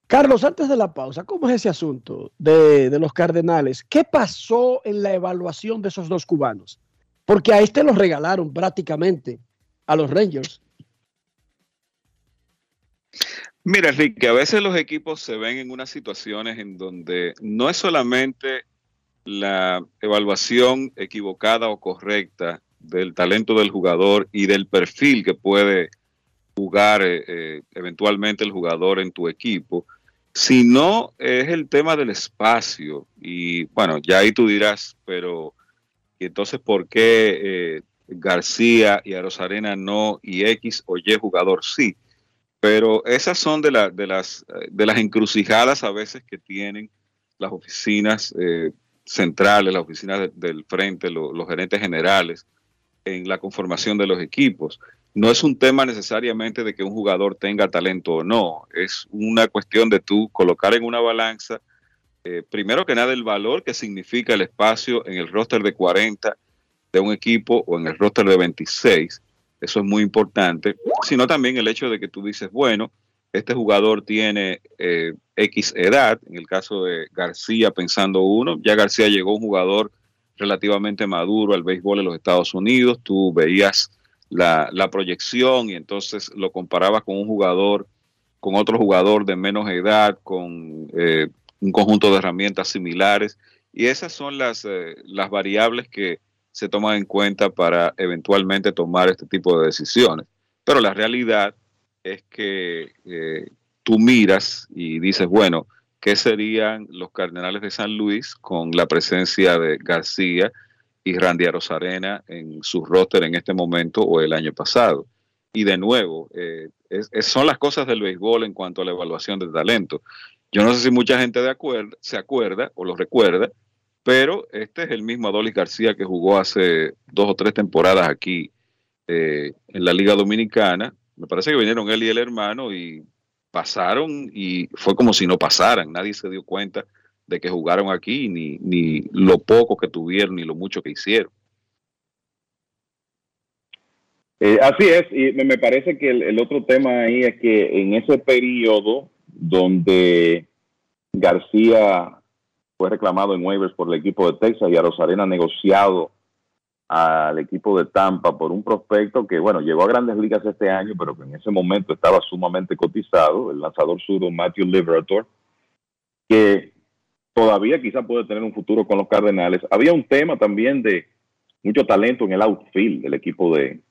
Carlos, antes de la pausa, ¿cómo es ese asunto de, de, los Cardenales? ¿Qué pasó en la evaluación de esos dos cubanos? Porque a este los regalaron prácticamente a los Rangers. Mira, Enrique, a veces los equipos se ven en unas situaciones en donde no es solamente la evaluación equivocada o correcta del talento del jugador y del perfil que puede jugar eh, eventualmente el jugador en tu equipo, sino es el tema del espacio. Y bueno, ya ahí tú dirás, pero ¿y entonces por qué García y Arosarena no y X o Y jugador sí? Pero esas son de, de, las, de las encrucijadas a veces que tienen las oficinas centrales, las oficinas del frente, los gerentes generales en la conformación de los equipos. No es un tema necesariamente de que un jugador tenga talento o no, es una cuestión de tú colocar en una balanza, eh, primero que nada, el valor que significa el espacio en el roster de 40 de un equipo o en el roster de 26, eso es muy importante, sino también el hecho de que tú dices, bueno, este jugador tiene eh, X edad, en el caso de García pensando uno, ya García llegó un jugador relativamente maduro al béisbol en los Estados Unidos, tú veías la, proyección y entonces lo comparabas con un jugador, con otro jugador de menos edad, con eh, un conjunto de herramientas similares y esas son las, eh, las variables que se toman en cuenta para eventualmente tomar este tipo de decisiones. Pero la realidad es que eh, tú miras y dices, bueno, ¿qué serían los Cardenales de San Luis con la presencia de García y Randy Arozarena en su roster en este momento o el año pasado? Y de nuevo, eh, son las cosas del béisbol en cuanto a la evaluación del talento. Yo no sé si mucha gente de acuerdo, se acuerda o lo recuerda, pero este es el mismo Adolis García que jugó hace dos o tres temporadas aquí eh, en la Liga Dominicana me parece que vinieron él y el hermano y pasaron y fue como si no pasaran. Nadie se dio cuenta de que jugaron aquí, ni, ni lo poco que tuvieron, ni lo mucho que hicieron. Eh, así es, y me parece que el, otro tema ahí es que en ese periodo donde García fue reclamado en waivers por el equipo de Texas y a Rosarena negociado al equipo de Tampa por un prospecto que, bueno, llegó a grandes ligas este año, pero que en ese momento estaba sumamente cotizado, el lanzador surdo Matthew Liberator, que todavía quizá puede tener un futuro con los Cardenales. Había un tema también de mucho talento en el outfield del equipo de,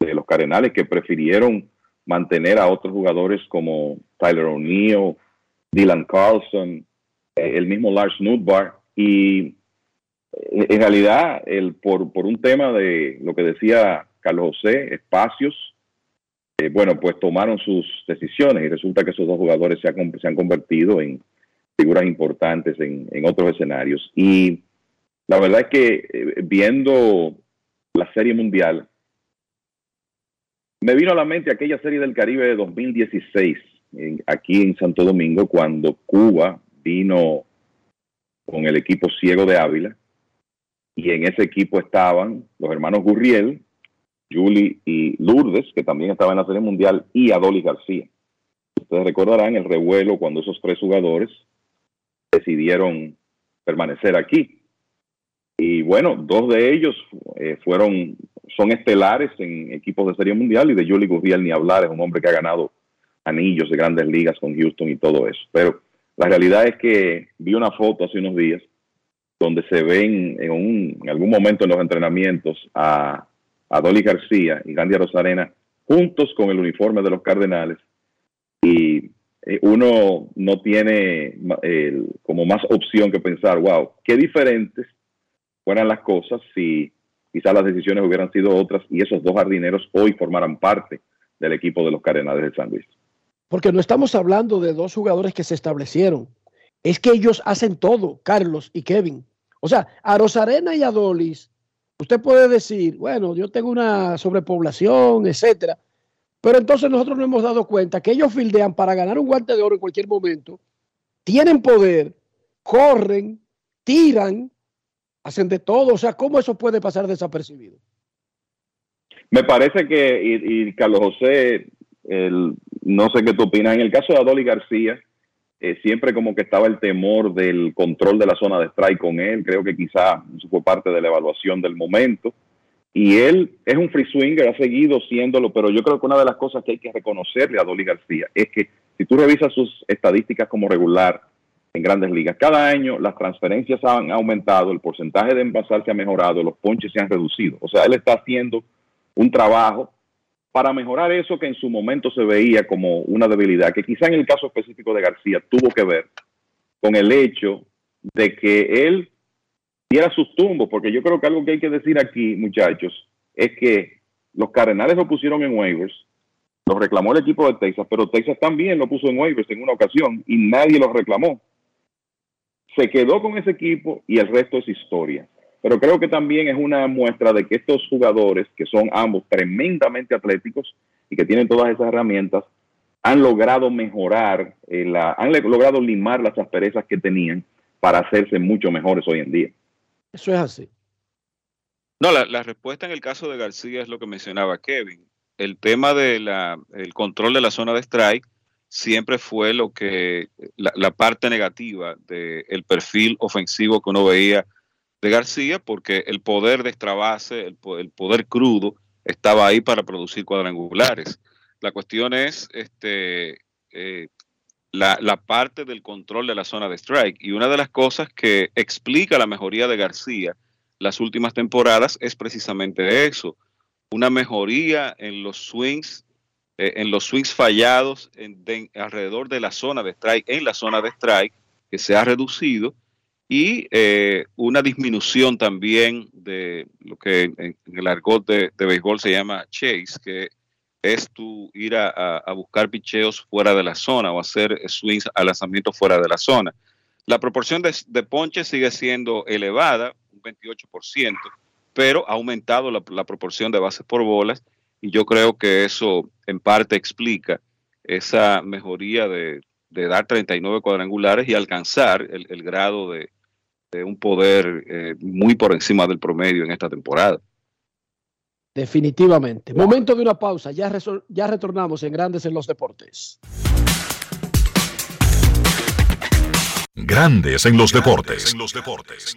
los Cardenales que prefirieron mantener a otros jugadores como Tyler O'Neill, Dylan Carlson, eh, el mismo Lars Nutbar, y en realidad, el, por, un tema de lo que decía Carlos José, espacios, eh, bueno, pues tomaron sus decisiones y resulta que esos dos jugadores se, han, se han convertido en figuras importantes en, otros escenarios. Y la verdad es que eh, viendo la Serie Mundial, me vino a la mente aquella Serie del Caribe de 2016, aquí en Santo Domingo, cuando Cuba vino con el equipo ciego de Ávila y en ese equipo estaban los hermanos Gurriel, Julie y Lourdes, que también estaban en la Serie Mundial, y Adolis García. Ustedes recordarán el revuelo cuando esos tres jugadores decidieron permanecer aquí. Y bueno, dos de ellos eh, fueron, son estelares en equipos de Serie Mundial y de Julie Gurriel ni hablar, es un hombre que ha ganado anillos de grandes ligas con Houston y todo eso. Pero la realidad es que vi una foto hace unos días donde se ven en, algún momento en los entrenamientos a, a Dolly García y Gandhi Rosarena juntos con el uniforme de los Cardenales y eh, uno no tiene como más opción que pensar, wow, qué diferentes fueran las cosas si quizás las decisiones hubieran sido otras y esos dos jardineros hoy formaran parte del equipo de los Cardenales de San Luis. Porque no estamos hablando de dos jugadores que se establecieron. Es que ellos hacen todo, Carlos y Kevin. O sea, a Rosarena y a Dolis, usted puede decir, bueno, yo tengo una sobrepoblación, etcétera. Pero entonces nosotros nos hemos dado cuenta que ellos fildean para ganar un guante de oro en cualquier momento, tienen poder, corren, tiran, hacen de todo. O sea, ¿cómo eso puede pasar desapercibido? Me parece que, y, Carlos José, no sé qué tú opinas, en el caso de Adoli García, eh, siempre como que estaba el temor del control de la zona de strike con él. Creo que quizá eso fue parte de la evaluación del momento. Y él es un free swinger, ha seguido siéndolo, pero yo creo que una de las cosas que hay que reconocerle a Dolly García es que si tú revisas sus estadísticas como regular en grandes ligas, cada año las transferencias han aumentado, el porcentaje de envasar se ha mejorado, los ponches se han reducido. O sea, él está haciendo un trabajo para mejorar eso que en su momento se veía como una debilidad, que quizá en el caso específico de García tuvo que ver con el hecho de que él diera sus tumbos, porque yo creo que algo que hay que decir aquí, muchachos, es que los Cardenales lo pusieron en waivers, lo reclamó el equipo de Texas, pero Texas también lo puso en waivers en una ocasión y nadie lo reclamó. Se quedó con ese equipo y el resto es historia. Pero creo que también es una muestra de que estos jugadores, que son ambos tremendamente atléticos y que tienen todas esas herramientas, han logrado mejorar, eh, la, han logrado limar las asperezas que tenían para hacerse mucho mejores hoy en día. Eso es así. No, la, respuesta en el caso de García es lo que mencionaba Kevin. El tema del el control de la zona de strike siempre fue lo que la, parte negativa del perfil ofensivo que uno veía de García, porque el poder de extra base, el, poder crudo, estaba ahí para producir cuadrangulares. La cuestión es este, eh, la, la, parte del control de la zona de strike. Y una de las cosas que explica la mejoría de García las últimas temporadas es precisamente eso. Una mejoría en los swings, eh, en los swings fallados en, alrededor de la zona de strike, en la zona de strike, que se ha reducido, y eh, una disminución también de lo que en, el argot de, de béisbol se llama chase, que es tu ir a, buscar picheos fuera de la zona o hacer swings a lanzamiento fuera de la zona. La proporción de, de ponche sigue siendo elevada, un 28%, pero ha aumentado la, proporción de bases por bolas y yo creo que eso en parte explica esa mejoría de, dar 39 cuadrangulares y alcanzar el, grado de, un poder eh, muy por encima del promedio en esta temporada. Definitivamente. Momento de una pausa. Ya, ya retornamos en Grandes en los Deportes. Grandes en los Deportes. En los Deportes.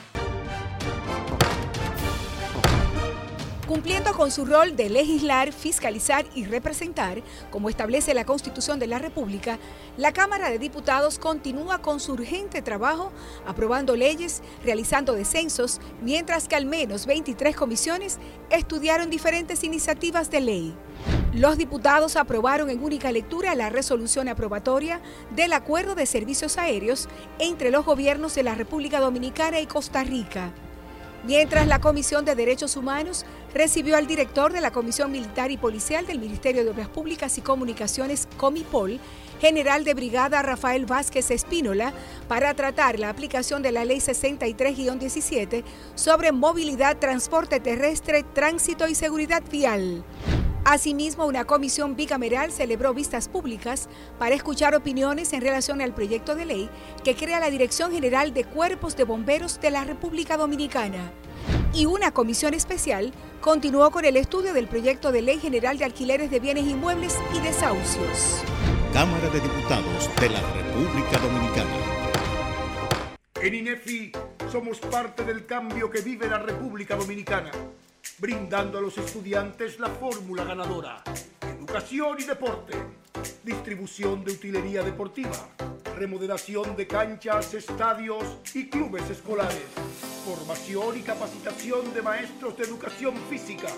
Con su rol de legislar, fiscalizar y representar, como establece la Constitución de la República, la Cámara de Diputados continúa con su urgente trabajo aprobando leyes, realizando descensos, mientras que al menos 23 comisiones estudiaron diferentes iniciativas de ley. Los diputados aprobaron en única lectura la resolución aprobatoria del Acuerdo de Servicios Aéreos entre los gobiernos de la República Dominicana y Costa Rica mientras la Comisión de Derechos Humanos recibió al director de la Comisión Militar y Policial del Ministerio de Obras Públicas y Comunicaciones, Comipol, general de brigada Rafael Vázquez Espínola, para tratar la aplicación de la Ley 63-17 sobre movilidad, transporte terrestre, tránsito y seguridad vial. Asimismo, una comisión bicameral celebró vistas públicas para escuchar opiniones en relación al proyecto de ley que crea la Dirección General de Cuerpos de Bomberos de la República Dominicana. Y una comisión especial continuó con el estudio del proyecto de Ley General de Alquileres de Bienes Inmuebles y Desahucios. Cámara de Diputados de la República Dominicana. En INEFI somos parte del cambio que vive la República Dominicana brindando a los estudiantes la fórmula ganadora. Educación y deporte. distribución de utilería deportiva, remodelación de canchas, estadios y clubes escolares, formación y capacitación de maestros de educación física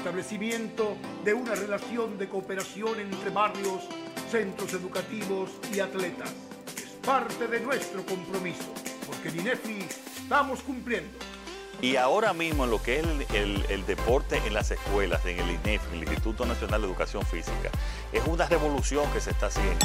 establecimiento de una relación de cooperación entre barrios, centros educativos y atletas. Es parte de nuestro compromiso, porque en INEFI estamos cumpliendo. Y ahora mismo en lo que es el, el, deporte en las escuelas, en el INEF, el Instituto Nacional de Educación Física, es una revolución que se está haciendo.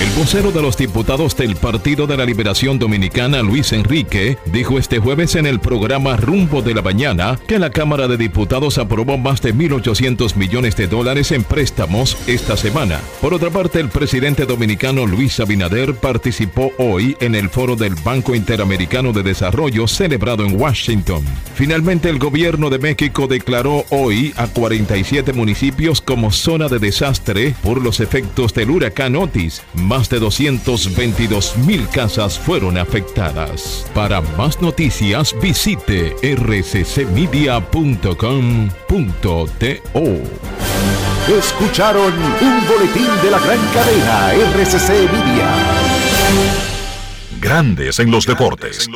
El vocero de los diputados del Partido de la Liberación Dominicana, Luis Enrique, dijo este jueves en el programa Rumbo de la Mañana que la Cámara de Diputados aprobó más de 1.800 millones de dólares en préstamos esta semana. Por otra parte, el presidente dominicano Luis Abinader participó hoy en el foro del Banco Interamericano de Desarrollo celebrado en Washington. Finalmente, el gobierno de México declaró hoy a 47 municipios como zona de desastre por los efectos del huracán Otis más de 222 mil casas fueron afectadas. Para más noticias visite rccmedia.com.do. Escucharon un boletín de la gran cadena RCC Media. Grandes en los deportes.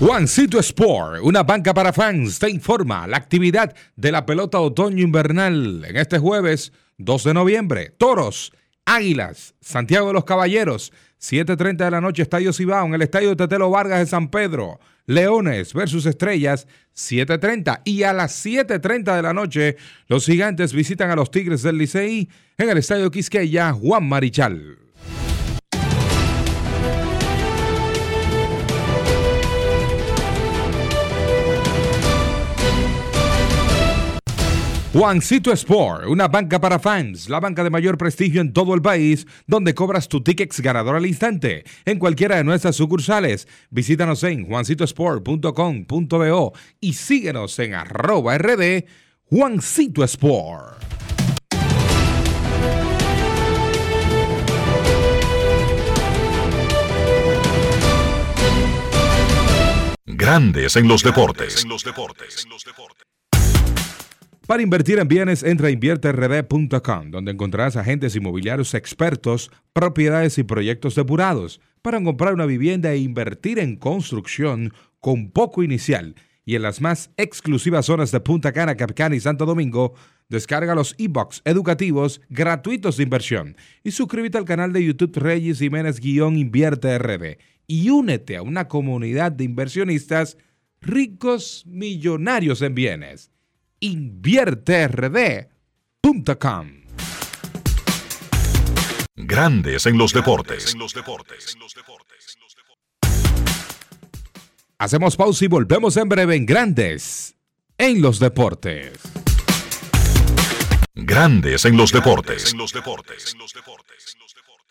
Juancito Sport, una banca para fans, te informa la actividad de la pelota otoño-invernal en este jueves 2 de noviembre. Toros, Águilas, Santiago de los Caballeros, 7.30 de la noche, Estadio Cibao, en el Estadio Tetelo Vargas de San Pedro. Leones versus Estrellas, 7.30. Y a las 7.30 de la noche, los gigantes visitan a los Tigres del Licey en el Estadio Quisqueya, Juan Marichal. Juancito Sport, una banca para fans, la banca de mayor prestigio en todo el país, donde cobras tu tickets ganador al instante en cualquiera de nuestras sucursales. Visítanos en juancitosport.com.bo y síguenos en arroba rd Juancito Sport. Grandes en los deportes. Para invertir en bienes, entra a invierterd.com, donde encontrarás agentes inmobiliarios expertos, propiedades y proyectos depurados para comprar una vivienda e invertir en construcción con poco inicial. Y en las más exclusivas zonas de Punta Cana, Capcana y Santo Domingo, descarga los e-books educativos gratuitos de inversión y suscríbete al canal de YouTube Reyes Jiménez-Invierte RD y únete a una comunidad de inversionistas ricos millonarios en bienes invierterd.com. Grandes en los deportes. Hacemos pausa y volvemos en breve en Grandes en los deportes. Grandes en los deportes.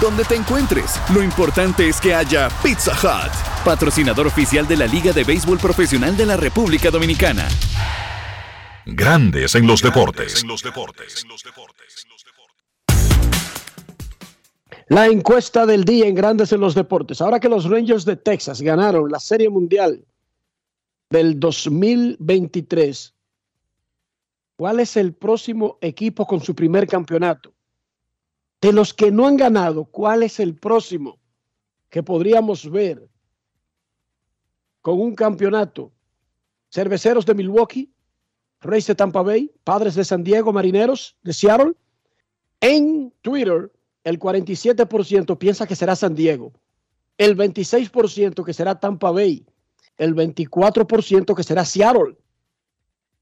Donde te encuentres, lo importante es que haya Pizza Hut, patrocinador oficial de la Liga de Béisbol Profesional de la República Dominicana. Grandes en los deportes. La encuesta del día en Grandes en los Deportes. Ahora que los Rangers de Texas ganaron la Serie Mundial del 2023, ¿cuál es el próximo equipo con su primer campeonato? De los que no han ganado, ¿cuál es el próximo que podríamos ver con un campeonato. Cerveceros de Milwaukee, Reyes de Tampa Bay, Padres de San Diego, Marineros de Seattle. En Twitter, el 47% piensa que será San Diego, el 26% que será Tampa Bay, el 24% que será Seattle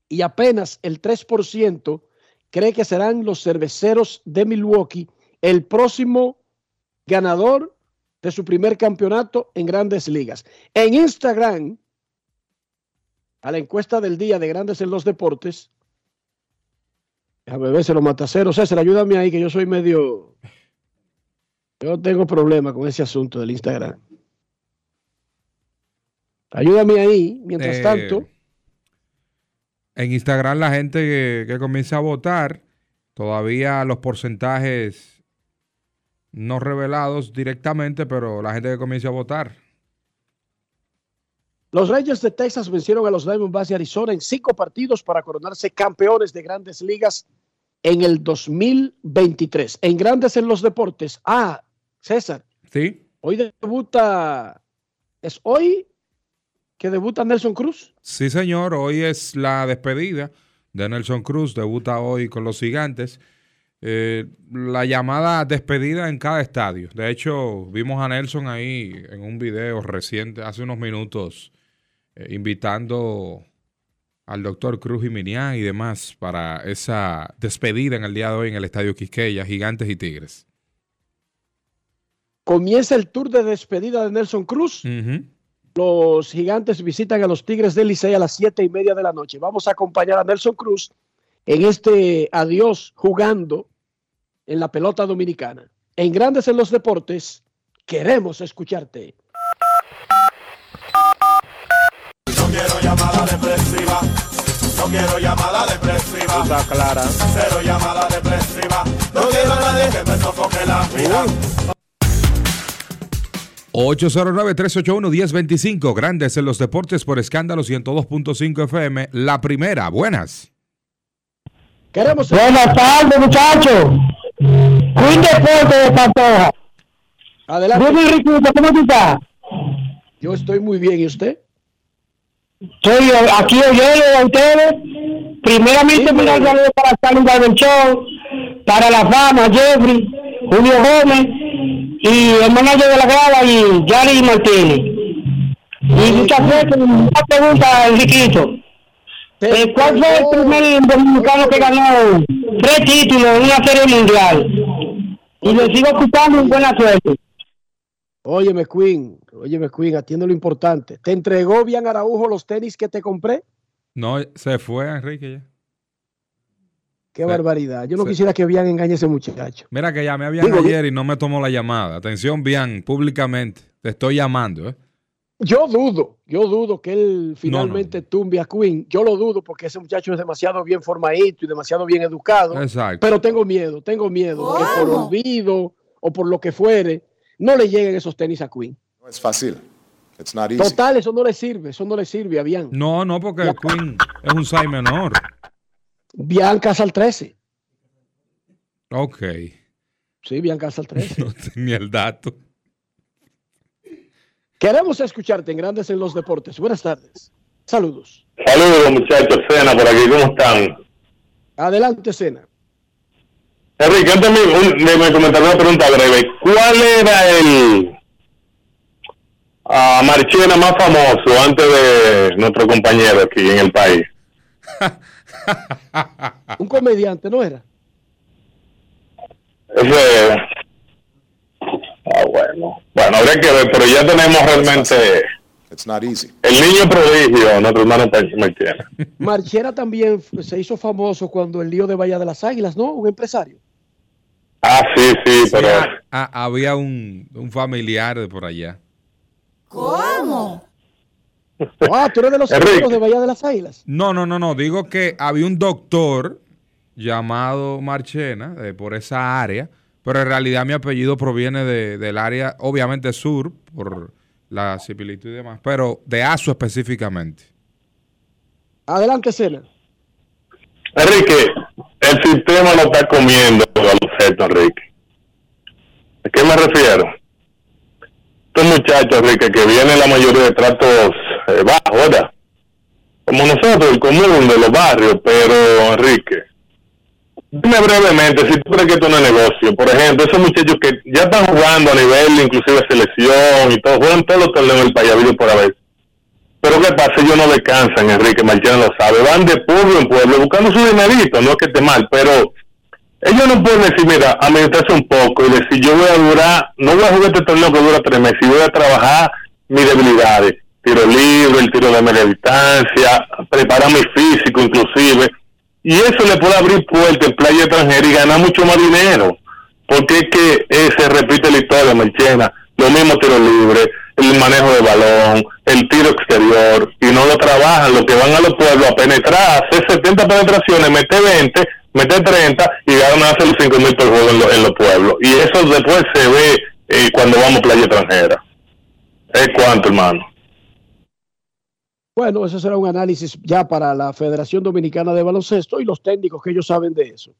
y apenas el 3% cree que serán los cerveceros de Milwaukee el próximo ganador de su primer campeonato en grandes ligas. En Instagram, a la encuesta del día de Grandes en los Deportes, déjame ver, se lo mata cero. César, ayúdame ahí que yo soy medio... Yo tengo problemas con ese asunto del Instagram. Ayúdame ahí, mientras Eh, tanto. En Instagram la gente que, que comienza a votar, todavía los porcentajes no revelados directamente, pero la gente que comienza a votar. Los Rangers de Texas vencieron a los Diamondbacks de Arizona en cinco partidos para coronarse campeones de grandes ligas en el 2023. En Grandes en los Deportes. Ah, César, ¿Sí? hoy debuta. ¿Es hoy que debuta Nelson Cruz? Sí, señor. Hoy es la despedida de Nelson Cruz. Debuta hoy con los gigantes. Eh, la llamada despedida en cada estadio. De hecho, vimos a Nelson ahí en un video reciente, hace unos minutos, eh, invitando al doctor Cruz y Minián y demás para esa despedida en el día de hoy en el estadio Quisqueya, Gigantes y Tigres. Comienza el tour de despedida de Nelson Cruz. Los gigantes visitan a los Tigres del Licey a las siete y media de la noche. Vamos a acompañar a Nelson Cruz en este adiós jugando en la pelota dominicana. En Grandes en los Deportes, queremos escucharte. No quiero llamada depresiva. No quiero llamada depresiva. Está clara. Cero llamada depresiva. No quiero a nadie que me sofoque la vida. 809-381-1025, grandes en los deportes por escándalo 102.5 FM. La primera, buenas. Queremos Buenas tardes, muchachos. Queen Deporte de Pantoja. Adelante. ¿cómo estás? Yo estoy muy bien, ¿y usted? Estoy aquí oyendo a ustedes. Primeramente, un gran saludo para del Show, para la fama, Jeffrey, Julio Gómez y el manager de la grada y Yari Martínez. Y muchas veces, una pregunta, Enriquito. Eh, ¿Cuál fue el primer dominicano que ganó tres títulos en una serie mundial? Y le sigo escuchando en buena suerte. Óyeme, Queen, óyeme, Queen, atiendo lo importante. ¿Te entregó bien Araujo los tenis que te compré? No, se fue Enrique ya. Qué barbaridad. Yo no quisiera que Bian engañe a ese muchacho. Mira que llamé a Bian Digo, ayer y no me tomó la llamada. Atención, Bian, públicamente. Te estoy llamando, ¿eh? Yo dudo, yo dudo que él finalmente tumbe a Queen. Yo lo dudo porque ese muchacho es demasiado bien formadito y demasiado bien educado. Exacto. Pero tengo miedo, tengo miedo que por olvido o por lo que fuere, no le lleguen esos tenis a Queen. No es fácil. It's not easy. Total, eso no le sirve, eso no le sirve a Bian. No, no, porque Queen es un 6 menor. Bian casa al 13. Ok. Sí, Bian casa al 13. [LAUGHS] No tenía el dato. Queremos escucharte en Grandes en los Deportes. Buenas tardes. Saludos. Saludos muchachos, Cena por aquí, ¿cómo están? Adelante, Cena. Enrique, antes me comentar una pregunta breve, ¿cuál era el ah, Marchena más famoso antes de nuestro compañero aquí en el país? [LAUGHS] Un comediante, ¿no era? Ese, bueno, bueno, habría que ver, pero ya tenemos realmente It's not easy. el niño prodigio, nuestro hermano Marchena. [LAUGHS] Marchera también se hizo famoso cuando el lío de Bahía de las Águilas, ¿no? Un empresario. Ah, sí, sí, pero ah, ah, había un, un familiar de por allá. ¿Cómo? [LAUGHS] Ah, tú eres de los amigos de Bahía de las Águilas. No, no, no, no. Digo que había un doctor llamado Marchena eh, por esa área, pero en realidad mi apellido proviene de- del área, obviamente sur, por la similitud y demás, pero de ASO específicamente. Adelante, Cena. Enrique, el sistema lo está comiendo a los efectos, Enrique. ¿A qué me refiero? Estos muchachos, Enrique, que vienen la mayoría de tratos eh, bajo, ¿verdad? Como nosotros, el común de los barrios, pero Enrique, dime brevemente si tú crees que esto no es negocio. Por ejemplo, esos muchachos que ya están jugando a nivel inclusive selección y todo, juegan todos los torneos del país, por haber. Pero ¿qué pasa? Ellos no descansan, Enrique Marchena lo sabe. Van de pueblo en pueblo buscando su dinerito, no es que esté mal, pero ellos no pueden decir, mira, administrarse un poco y decir, yo voy a durar, no voy a jugar este torneo que dura tres meses, y voy a trabajar mis debilidades, tiro libre, el tiro de media distancia, preparar mi físico inclusive, y eso le puede abrir puertas en playa extranjera y ganar mucho más dinero, porque es que eh, se repite la historia, Marchena, lo mismo tiro libre, el manejo de balón, el tiro exterior, y no lo trabajan, los que van a los pueblos a penetrar, hacer 70 penetraciones, mete 20, mete 30 y ganan hacer los 5 mil por juego en, los pueblos. Y eso después se ve eh, cuando vamos a playa extranjera. ¿Es cuánto, hermano? Bueno, eso será un análisis ya para la Federación Dominicana de Baloncesto y los técnicos que ellos saben de eso.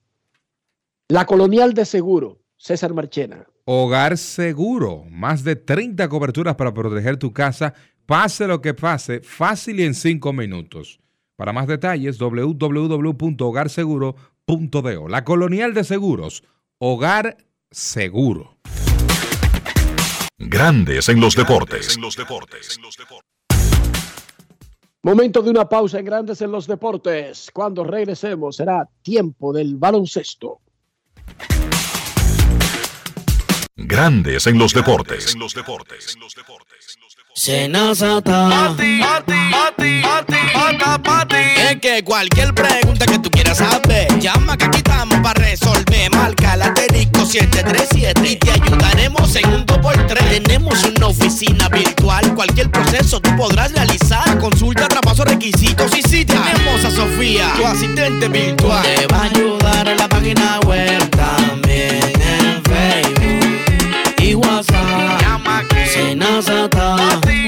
La Colonial de Seguro, César Marchena. Hogar Seguro, más de 30 coberturas para proteger tu casa, pase lo que pase, fácil y en 5 minutos. Para más detalles, www.hogarseguro.do. La Colonial de Seguros, Hogar Seguro. Grandes en los deportes. Momento de una pausa en Grandes en los deportes. Cuando regresemos será tiempo del baloncesto. Grandes en los deportes. Senazata. Es que cualquier pregunta que tú quieras saber, llama que aquí estamos para resolver. Marca la disco 737 y te ayudaremos en un 2x3. Tenemos una oficina virtual, cualquier proceso tú podrás realizar. Consulta, traspaso, requisitos y si tenemos a Sofía, tu asistente virtual. Te va a ayudar en la página web también en Facebook y WhatsApp. Llama que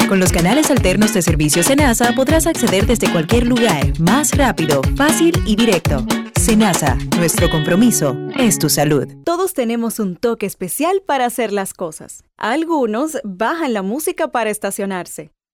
con los canales alternos de servicio Senasa podrás acceder desde cualquier lugar, más rápido, fácil y directo. Senasa, nuestro compromiso es tu salud. Todos tenemos un toque especial para hacer las cosas. Algunos bajan la música para estacionarse.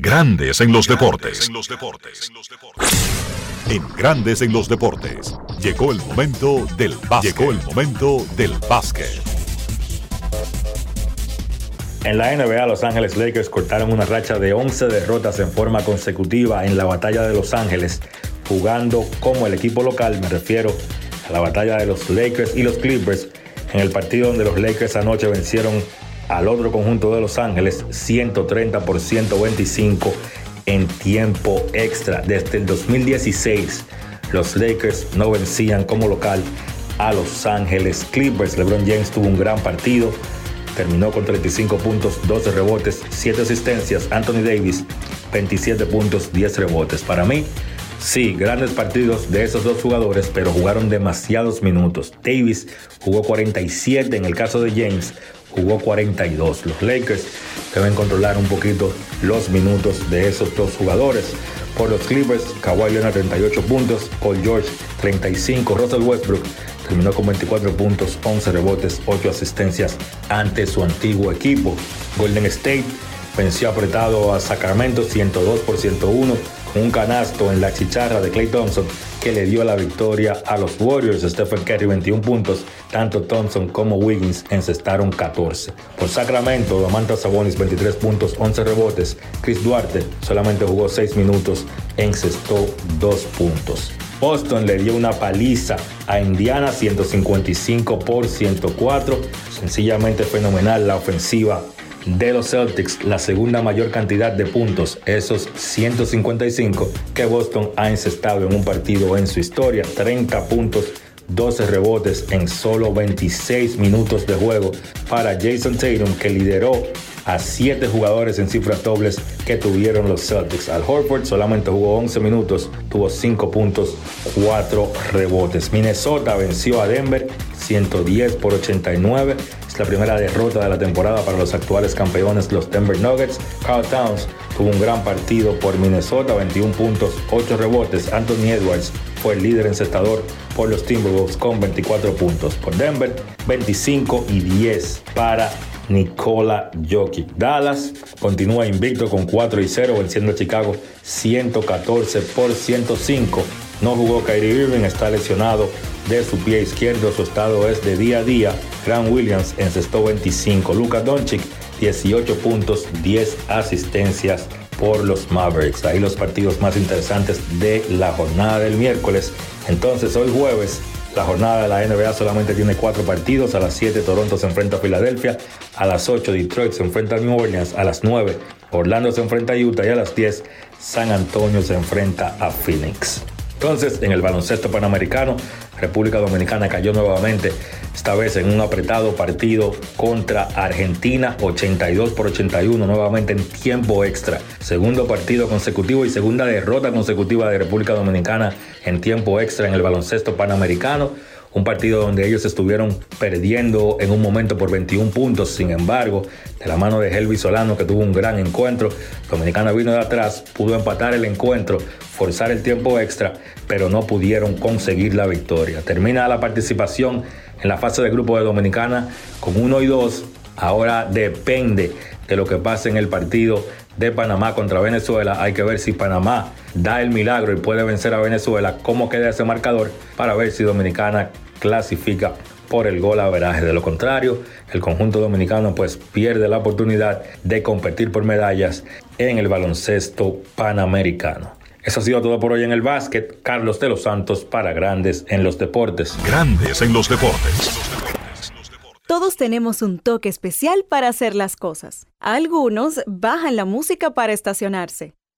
Grandes en los deportes. En Grandes en los deportes. Llegó el momento del básquet. Llegó el momento del básquet. En la NBA, Los Ángeles Lakers cortaron una racha de 11 derrotas en forma consecutiva en la batalla de Los Ángeles, jugando como el equipo local, me refiero a la batalla de los Lakers y los Clippers, en el partido donde los Lakers anoche vencieron al otro conjunto de Los Ángeles 130 por 125 en tiempo extra. Desde el 2016 los Lakers no vencían como local a Los Ángeles Clippers. LeBron James tuvo un gran partido, terminó con 35 puntos, 12 rebotes, 7 asistencias. Anthony Davis 27 puntos, 10 rebotes. Para mí, sí, grandes partidos de esos dos jugadores, pero jugaron demasiados minutos. Davis jugó 47 en el caso de James, jugó 42. Los Lakers deben controlar un poquito los minutos de esos dos jugadores. Por los Clippers, Kawhi Leonard 38 puntos, Paul George 35, Russell Westbrook terminó con 24 puntos, 11 rebotes, 8 asistencias ante su antiguo equipo. Golden State venció apretado a Sacramento 102 por 101 con un canasto en la chicharra de Clay Thompson que le dio la victoria a los Warriors. Stephen Curry 21 puntos, tanto Thompson como Wiggins encestaron 14. Por Sacramento, Domantas Sabonis 23 puntos, 11 rebotes. Chris Duarte solamente jugó 6 minutos, encestó 2 puntos. Boston le dio una paliza a Indiana 155 por 104. Sencillamente fenomenal la ofensiva de los Celtics la segunda mayor cantidad de puntos, esos 155 que Boston ha encestado en un partido en su historia, 30 puntos. 12 rebotes en solo 26 minutos de juego para Jason Tatum que lideró a siete jugadores en cifras dobles que tuvieron los Celtics. Al Horford solamente jugó 11 minutos, tuvo 5 puntos, 4 rebotes. Minnesota venció a Denver 110 por 89. Es la primera derrota de la temporada para los actuales campeones, los Denver Nuggets. Carl Towns tuvo un gran partido por Minnesota, 21 puntos, 8 rebotes. Anthony Edwards fue el líder encestador por los Timberwolves con 24 puntos. Por Denver, 25 y 10 para Nikola Jokic. Dallas continúa invicto con 4 y 0, venciendo a Chicago 114 por 105. No jugó Kyrie Irving, está lesionado de su pie izquierdo, su estado es de día a día. Grant Williams encestó 25. Luka Doncic 18 puntos, 10 asistencias por los Mavericks. Ahí los partidos más interesantes de la jornada del miércoles. Entonces hoy jueves la jornada de la NBA solamente tiene cuatro partidos. A las 7 Toronto se enfrenta a Filadelfia. A las 8 Detroit se enfrenta a New Orleans. A las 9 Orlando se enfrenta a Utah. Y a las 10 San Antonio se enfrenta a Phoenix. Entonces, en el baloncesto panamericano, República Dominicana cayó nuevamente, esta vez en un apretado partido contra Argentina, 82 por 81, nuevamente en tiempo extra. Segundo partido consecutivo y segunda derrota consecutiva de República Dominicana en tiempo extra en el baloncesto panamericano un partido donde ellos estuvieron perdiendo en un momento por 21 puntos. Sin embargo, de la mano de Helvi Solano, que tuvo un gran encuentro, Dominicana vino de atrás, pudo empatar el encuentro, forzar el tiempo extra, pero no pudieron conseguir la victoria. Termina la participación en la fase de grupo de Dominicana con 1 y 2. Ahora depende de lo que pase en el partido de Panamá contra Venezuela. Hay que ver si Panamá da el milagro y puede vencer a Venezuela, cómo queda ese marcador para ver si Dominicana clasifica por el gol a veraje. De lo contrario, el conjunto dominicano pues pierde la oportunidad de competir por medallas en el baloncesto panamericano. Eso ha sido todo por hoy en el básquet. Carlos de los Santos para Grandes en los Deportes. Grandes en los Deportes. Todos tenemos un toque especial para hacer las cosas. Algunos bajan la música para estacionarse.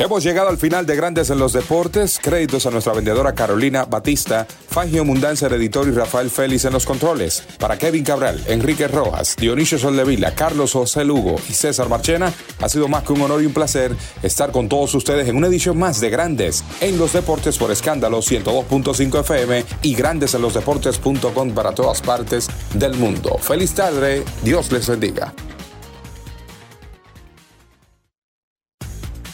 Hemos llegado al final de Grandes en los Deportes. Créditos a nuestra vendedora Carolina Batista, Fangio Mundanza, el editor y Rafael Félix en los controles. Para Kevin Cabral, Enrique Rojas, Dionisio Soldevila, Carlos José Lugo y César Marchena, ha sido más que un honor y un placer estar con todos ustedes en una edición más de Grandes en los Deportes por Escándalo 102.5 FM y grandesenlosdeportes.com para todas partes del mundo. Feliz tarde, Dios les bendiga.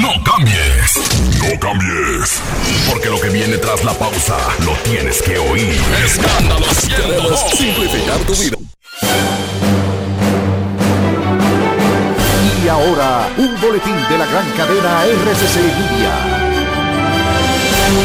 No cambies, no cambies, porque lo que viene tras la pausa lo tienes que oír. Escándalo 102. simplificar tu vida. Y ahora, un boletín de la gran cadena RCC Media.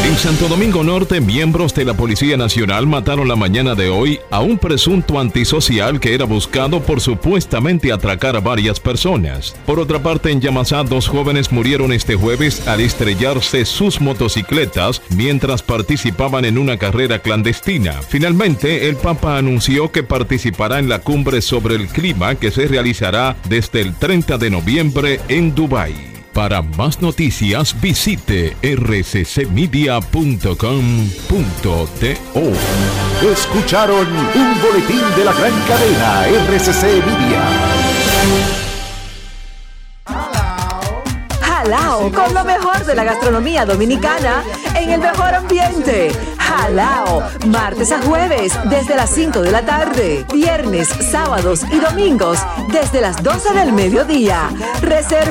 En Santo Domingo Norte, miembros de la Policía Nacional mataron la mañana de hoy a un presunto antisocial que era buscado por supuestamente atracar a varias personas. Por otra parte, en Yamasá, dos jóvenes murieron este jueves al estrellarse sus motocicletas mientras participaban en una carrera clandestina. Finalmente, el Papa anunció que participará en la cumbre sobre el clima que se realizará desde el 30 de noviembre en Dubái. Para más noticias visite rccmedia.com.do. Escucharon un boletín de la gran cadena RCC Media. Jalao con lo mejor de la gastronomía dominicana en el mejor ambiente. Jalao, martes a jueves desde las 5 de la tarde, viernes, sábados y domingos desde las 12 del mediodía. Reserva